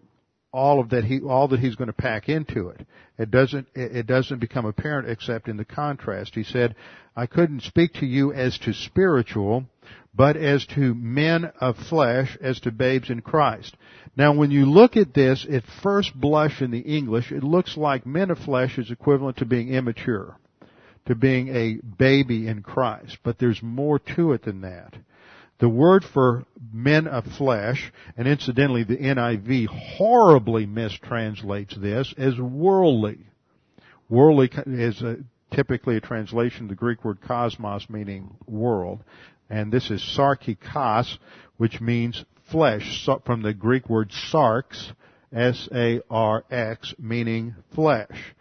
all of that he all that he's going to pack into it. It doesn't it doesn't become apparent except in the contrast. He said, "I couldn't speak to you as to spiritual, but as to men of flesh, as to babes in Christ." Now, when you look at this at first blush in the English, it looks like men of flesh is equivalent to being immature, to being a baby in Christ. But there's more to it than that. The word for men of flesh, and incidentally the NIV horribly mistranslates this as worldly. Worldly is a, typically a translation of the Greek word cosmos meaning world. And this is sarkikos, which means flesh, from the Greek word sarx, S-A-R-X, meaning flesh.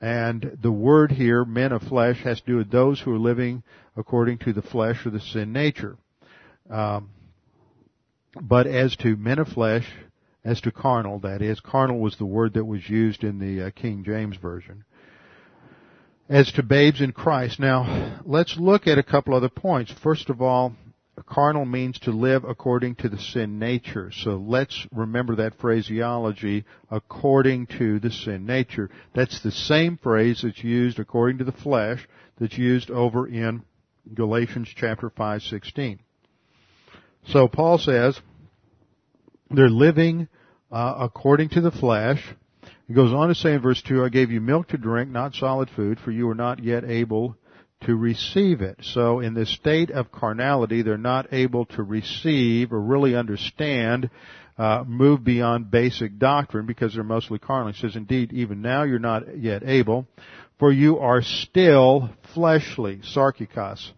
And the word here, men of flesh, has to do with those who are living according to the flesh or the sin nature. Um, but as to men of flesh, as to carnal, that is, carnal was the word that was used in the uh, King James Version. As to babes in Christ. Now, let's look at a couple other points. First of all, carnal means to live according to the sin nature. So let's remember that phraseology, according to the sin nature. That's the same phrase that's used according to the flesh that's used over in Galatians chapter 5:16. So Paul says they're living uh, according to the flesh. He goes on to say in verse 2, I gave you milk to drink, not solid food, for you were not yet able to receive it. So in this state of carnality, they're not able to receive or really understand, uh, move beyond basic doctrine because they're mostly carnal. He says, indeed, even now you're not yet able, for you are still fleshly, sarkikos.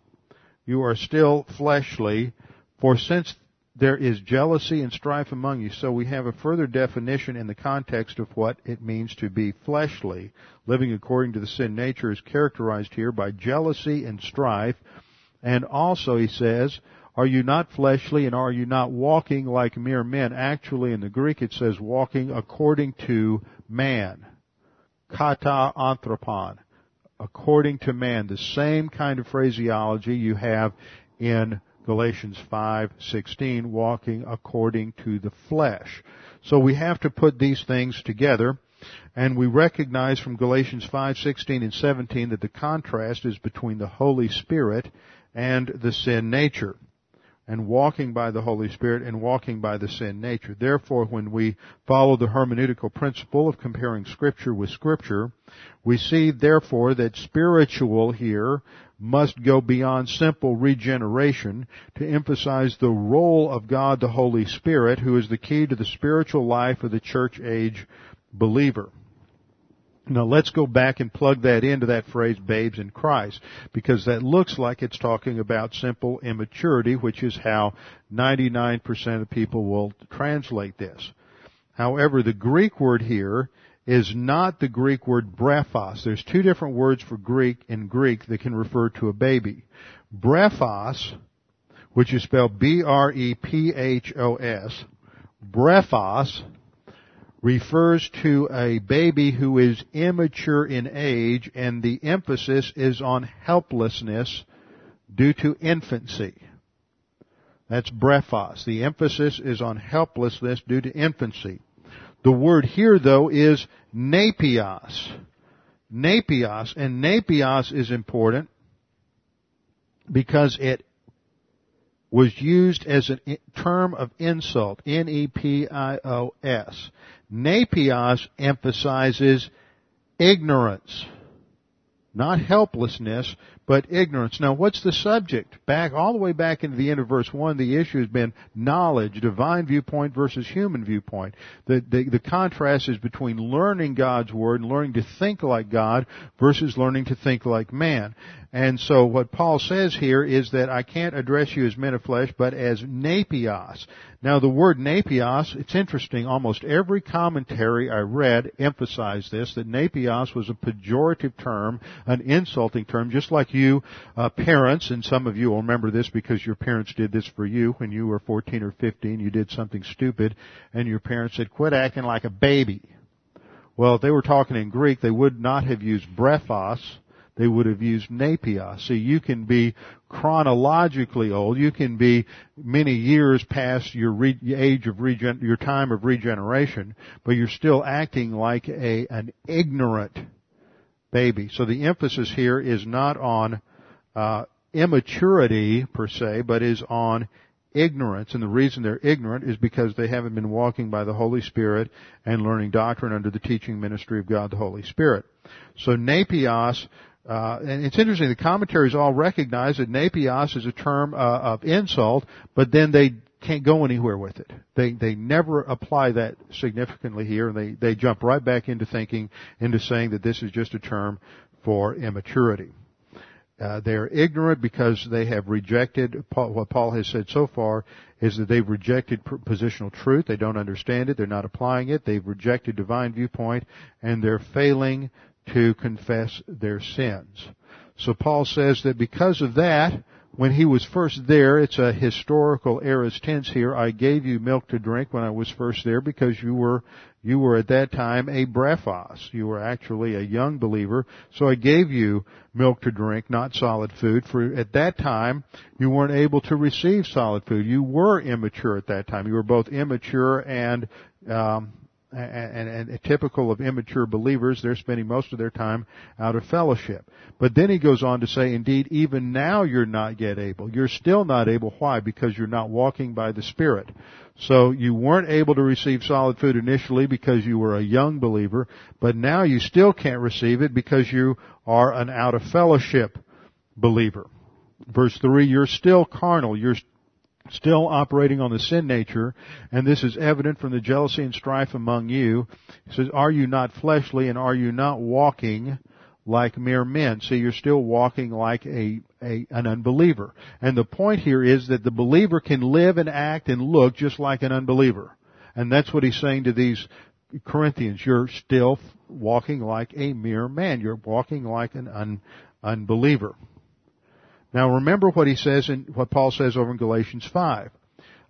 You are still fleshly, for since there is jealousy and strife among you, so we have a further definition in the context of what it means to be fleshly. Living according to the sin nature is characterized here by jealousy and strife. And also, he says, are you not fleshly and are you not walking like mere men? Actually, in the Greek it says walking according to man. Kata anthropon. According to man. The same kind of phraseology you have in Galatians 5:16 walking according to the flesh. So we have to put these things together and we recognize from Galatians 5:16 and 17 that the contrast is between the Holy Spirit and the sin nature and walking by the Holy Spirit and walking by the sin nature. Therefore, when we follow the hermeneutical principle of comparing Scripture with Scripture, we see therefore that spiritual here must go beyond simple regeneration to emphasize the role of God the Holy Spirit, who is the key to the spiritual life of the church age believer. Now let's go back and plug that into that phrase, babes in Christ, because that looks like it's talking about simple immaturity, which is how 99% of people will translate this. However, the Greek word here is not the Greek word brephos. There's two different words for Greek in Greek that can refer to a baby. Brephos, which is spelled B-R-E-P-H-O-S, brephos refers to a baby who is immature in age and the emphasis is on helplessness due to infancy. That's brephos. The emphasis is on helplessness due to infancy. The word here though is nepios. Nepios. And nepios is important because it was used as a term of insult. N-E-P-I-O-S. Nepios emphasizes ignorance. Not helplessness, but ignorance. Now what's the subject? Back, all the way back into the end of verse 1, the issue has been knowledge, divine viewpoint versus human viewpoint. The, the, the contrast is between learning God's Word and learning to think like God versus learning to think like man. And so what Paul says here is that I can't address you as men of flesh, but as napios. Now the word napios, it's interesting, almost every commentary I read emphasized this, that napios was a pejorative term, an insulting term, just like you uh, parents, and some of you will remember this because your parents did this for you when you were 14 or 15, you did something stupid, and your parents said, quit acting like a baby. Well, if they were talking in Greek, they would not have used brephos, they would have used napios. See, you can be chronologically old. You can be many years past your re- age of regen- your time of regeneration, but you're still acting like a an ignorant baby. So the emphasis here is not on uh, immaturity per se, but is on ignorance, and the reason they're ignorant is because they haven't been walking by the Holy Spirit and learning doctrine under the teaching ministry of God the Holy Spirit. So napios uh, and it's interesting, the commentaries all recognize that napios is a term uh, of insult, but then they can't go anywhere with it. They they never apply that significantly here, and they they jump right back into thinking into saying that this is just a term for immaturity. Uh, they are ignorant because they have rejected Paul, what Paul has said so far is that they've rejected positional truth. They don't understand it. They're not applying it. They've rejected divine viewpoint, and they're failing to confess their sins. So Paul says that because of that, when he was first there, it's a historical aorist tense here, I gave you milk to drink when I was first there because you were, you were at that time a brephos. You were actually a young believer. So I gave you milk to drink, not solid food. For at that time, you weren't able to receive solid food. You were immature at that time. You were both immature and, um, and, and, and, typical of immature believers, they're spending most of their time out of fellowship. But then he goes on to say, indeed, even now you're not yet able. You're still not able. Why? Because you're not walking by the Spirit. So you weren't able to receive solid food initially because you were a young believer, but now you still can't receive it because you are an out of fellowship believer. Verse 3, you're still carnal. You're still operating on the sin nature, and this is evident from the jealousy and strife among you. He says, are you not fleshly and are you not walking like mere men? See, you're still walking like a, a, an unbeliever. And the point here is that the believer can live and act and look just like an unbeliever. And that's what he's saying to these Corinthians. You're still walking like a mere man. You're walking like an un, unbeliever. Now remember what he says in, what Paul says over in Galatians 5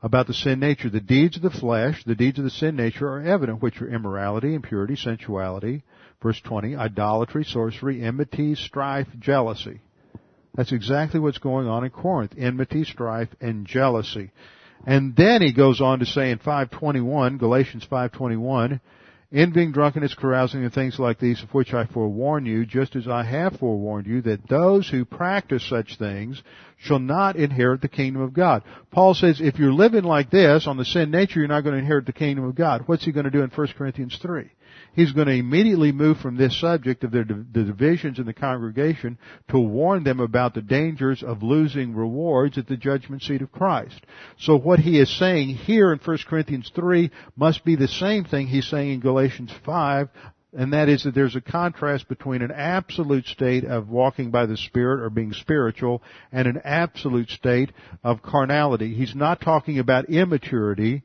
about the sin nature. The deeds of the flesh, the deeds of the sin nature are evident, which are immorality, impurity, sensuality, verse 20, idolatry, sorcery, enmity, strife, jealousy. That's exactly what's going on in Corinth. Enmity, strife, and jealousy. And then he goes on to say in 521, Galatians 521, envying, drunkenness, carousing, and things like these, of which I forewarn you, just as I have forewarned you, that those who practice such things shall not inherit the kingdom of God. Paul says, if you're living like this on the sin nature, you're not going to inherit the kingdom of God. What's he going to do in 1 Corinthians 3? He's going to immediately move from this subject of the, the divisions in the congregation to warn them about the dangers of losing rewards at the judgment seat of Christ. So what he is saying here in 1 Corinthians 3 must be the same thing he's saying in Galatians 5 and that is that there's a contrast between an absolute state of walking by the Spirit or being spiritual and an absolute state of carnality. He's not talking about immaturity.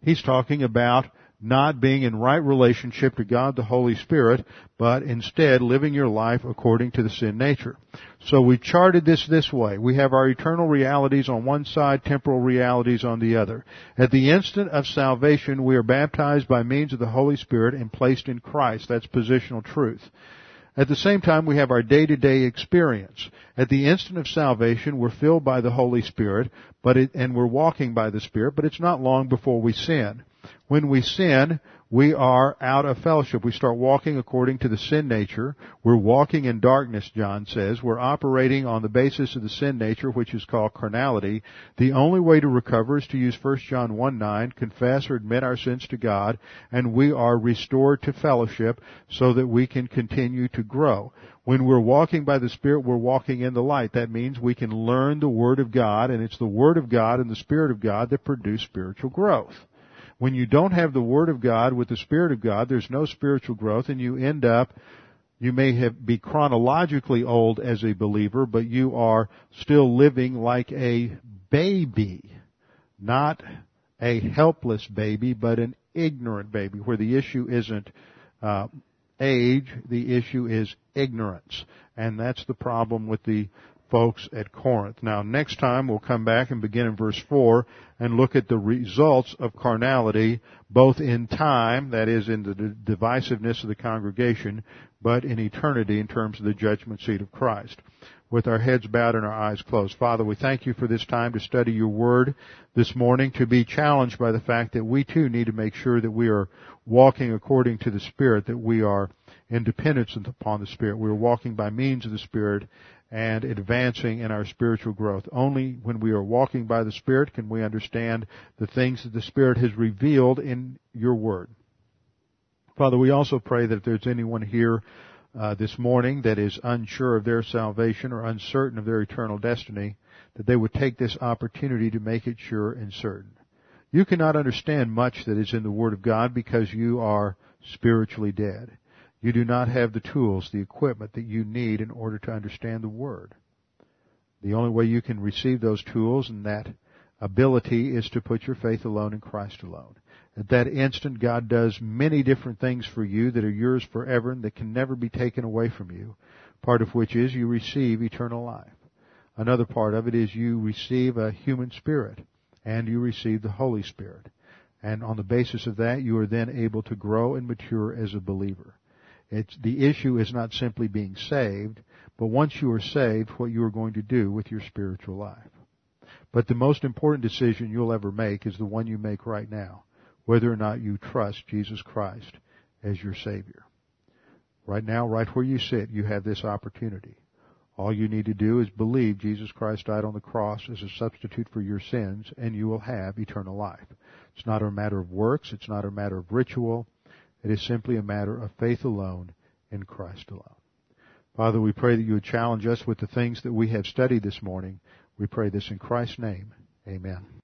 He's talking about not being in right relationship to God the Holy Spirit, but instead living your life according to the sin nature. So we charted this this way. We have our eternal realities on one side, temporal realities on the other. At the instant of salvation, we are baptized by means of the Holy Spirit and placed in Christ. That's positional truth. At the same time, we have our day-to-day experience. At the instant of salvation, we're filled by the Holy Spirit, but it, and we're walking by the Spirit, but it's not long before we sin. When we sin, we are out of fellowship. We start walking according to the sin nature. We're walking in darkness, John says. We're operating on the basis of the sin nature, which is called carnality. The only way to recover is to use 1 John 1 9, confess or admit our sins to God, and we are restored to fellowship so that we can continue to grow. When we're walking by the Spirit, we're walking in the light. That means we can learn the Word of God, and it's the Word of God and the Spirit of God that produce spiritual growth. When you don't have the Word of God with the Spirit of God, there's no spiritual growth and you end up you may have be chronologically old as a believer, but you are still living like a baby, not a helpless baby, but an ignorant baby, where the issue isn't uh, age, the issue is ignorance, and that's the problem with the folks at Corinth. Now, next time we'll come back and begin in verse 4 and look at the results of carnality, both in time, that is in the divisiveness of the congregation, but in eternity in terms of the judgment seat of Christ. With our heads bowed and our eyes closed. Father, we thank you for this time to study your word this morning, to be challenged by the fact that we too need to make sure that we are walking according to the Spirit, that we are in dependence upon the Spirit. We are walking by means of the Spirit and advancing in our spiritual growth. Only when we are walking by the Spirit can we understand the things that the Spirit has revealed in your Word. Father, we also pray that if there's anyone here uh, this morning that is unsure of their salvation or uncertain of their eternal destiny, that they would take this opportunity to make it sure and certain. You cannot understand much that is in the Word of God because you are spiritually dead. You do not have the tools, the equipment that you need in order to understand the Word. The only way you can receive those tools and that ability is to put your faith alone in Christ alone. At that instant, God does many different things for you that are yours forever and that can never be taken away from you. Part of which is you receive eternal life. Another part of it is you receive a human spirit and you receive the Holy Spirit. And on the basis of that, you are then able to grow and mature as a believer. It's, the issue is not simply being saved, but once you are saved, what you are going to do with your spiritual life. But the most important decision you'll ever make is the one you make right now, whether or not you trust Jesus Christ as your Savior. Right now, right where you sit, you have this opportunity. All you need to do is believe Jesus Christ died on the cross as a substitute for your sins, and you will have eternal life. It's not a matter of works, it's not a matter of ritual, it is simply a matter of faith alone in Christ alone. Father, we pray that you would challenge us with the things that we have studied this morning. We pray this in Christ's name. Amen.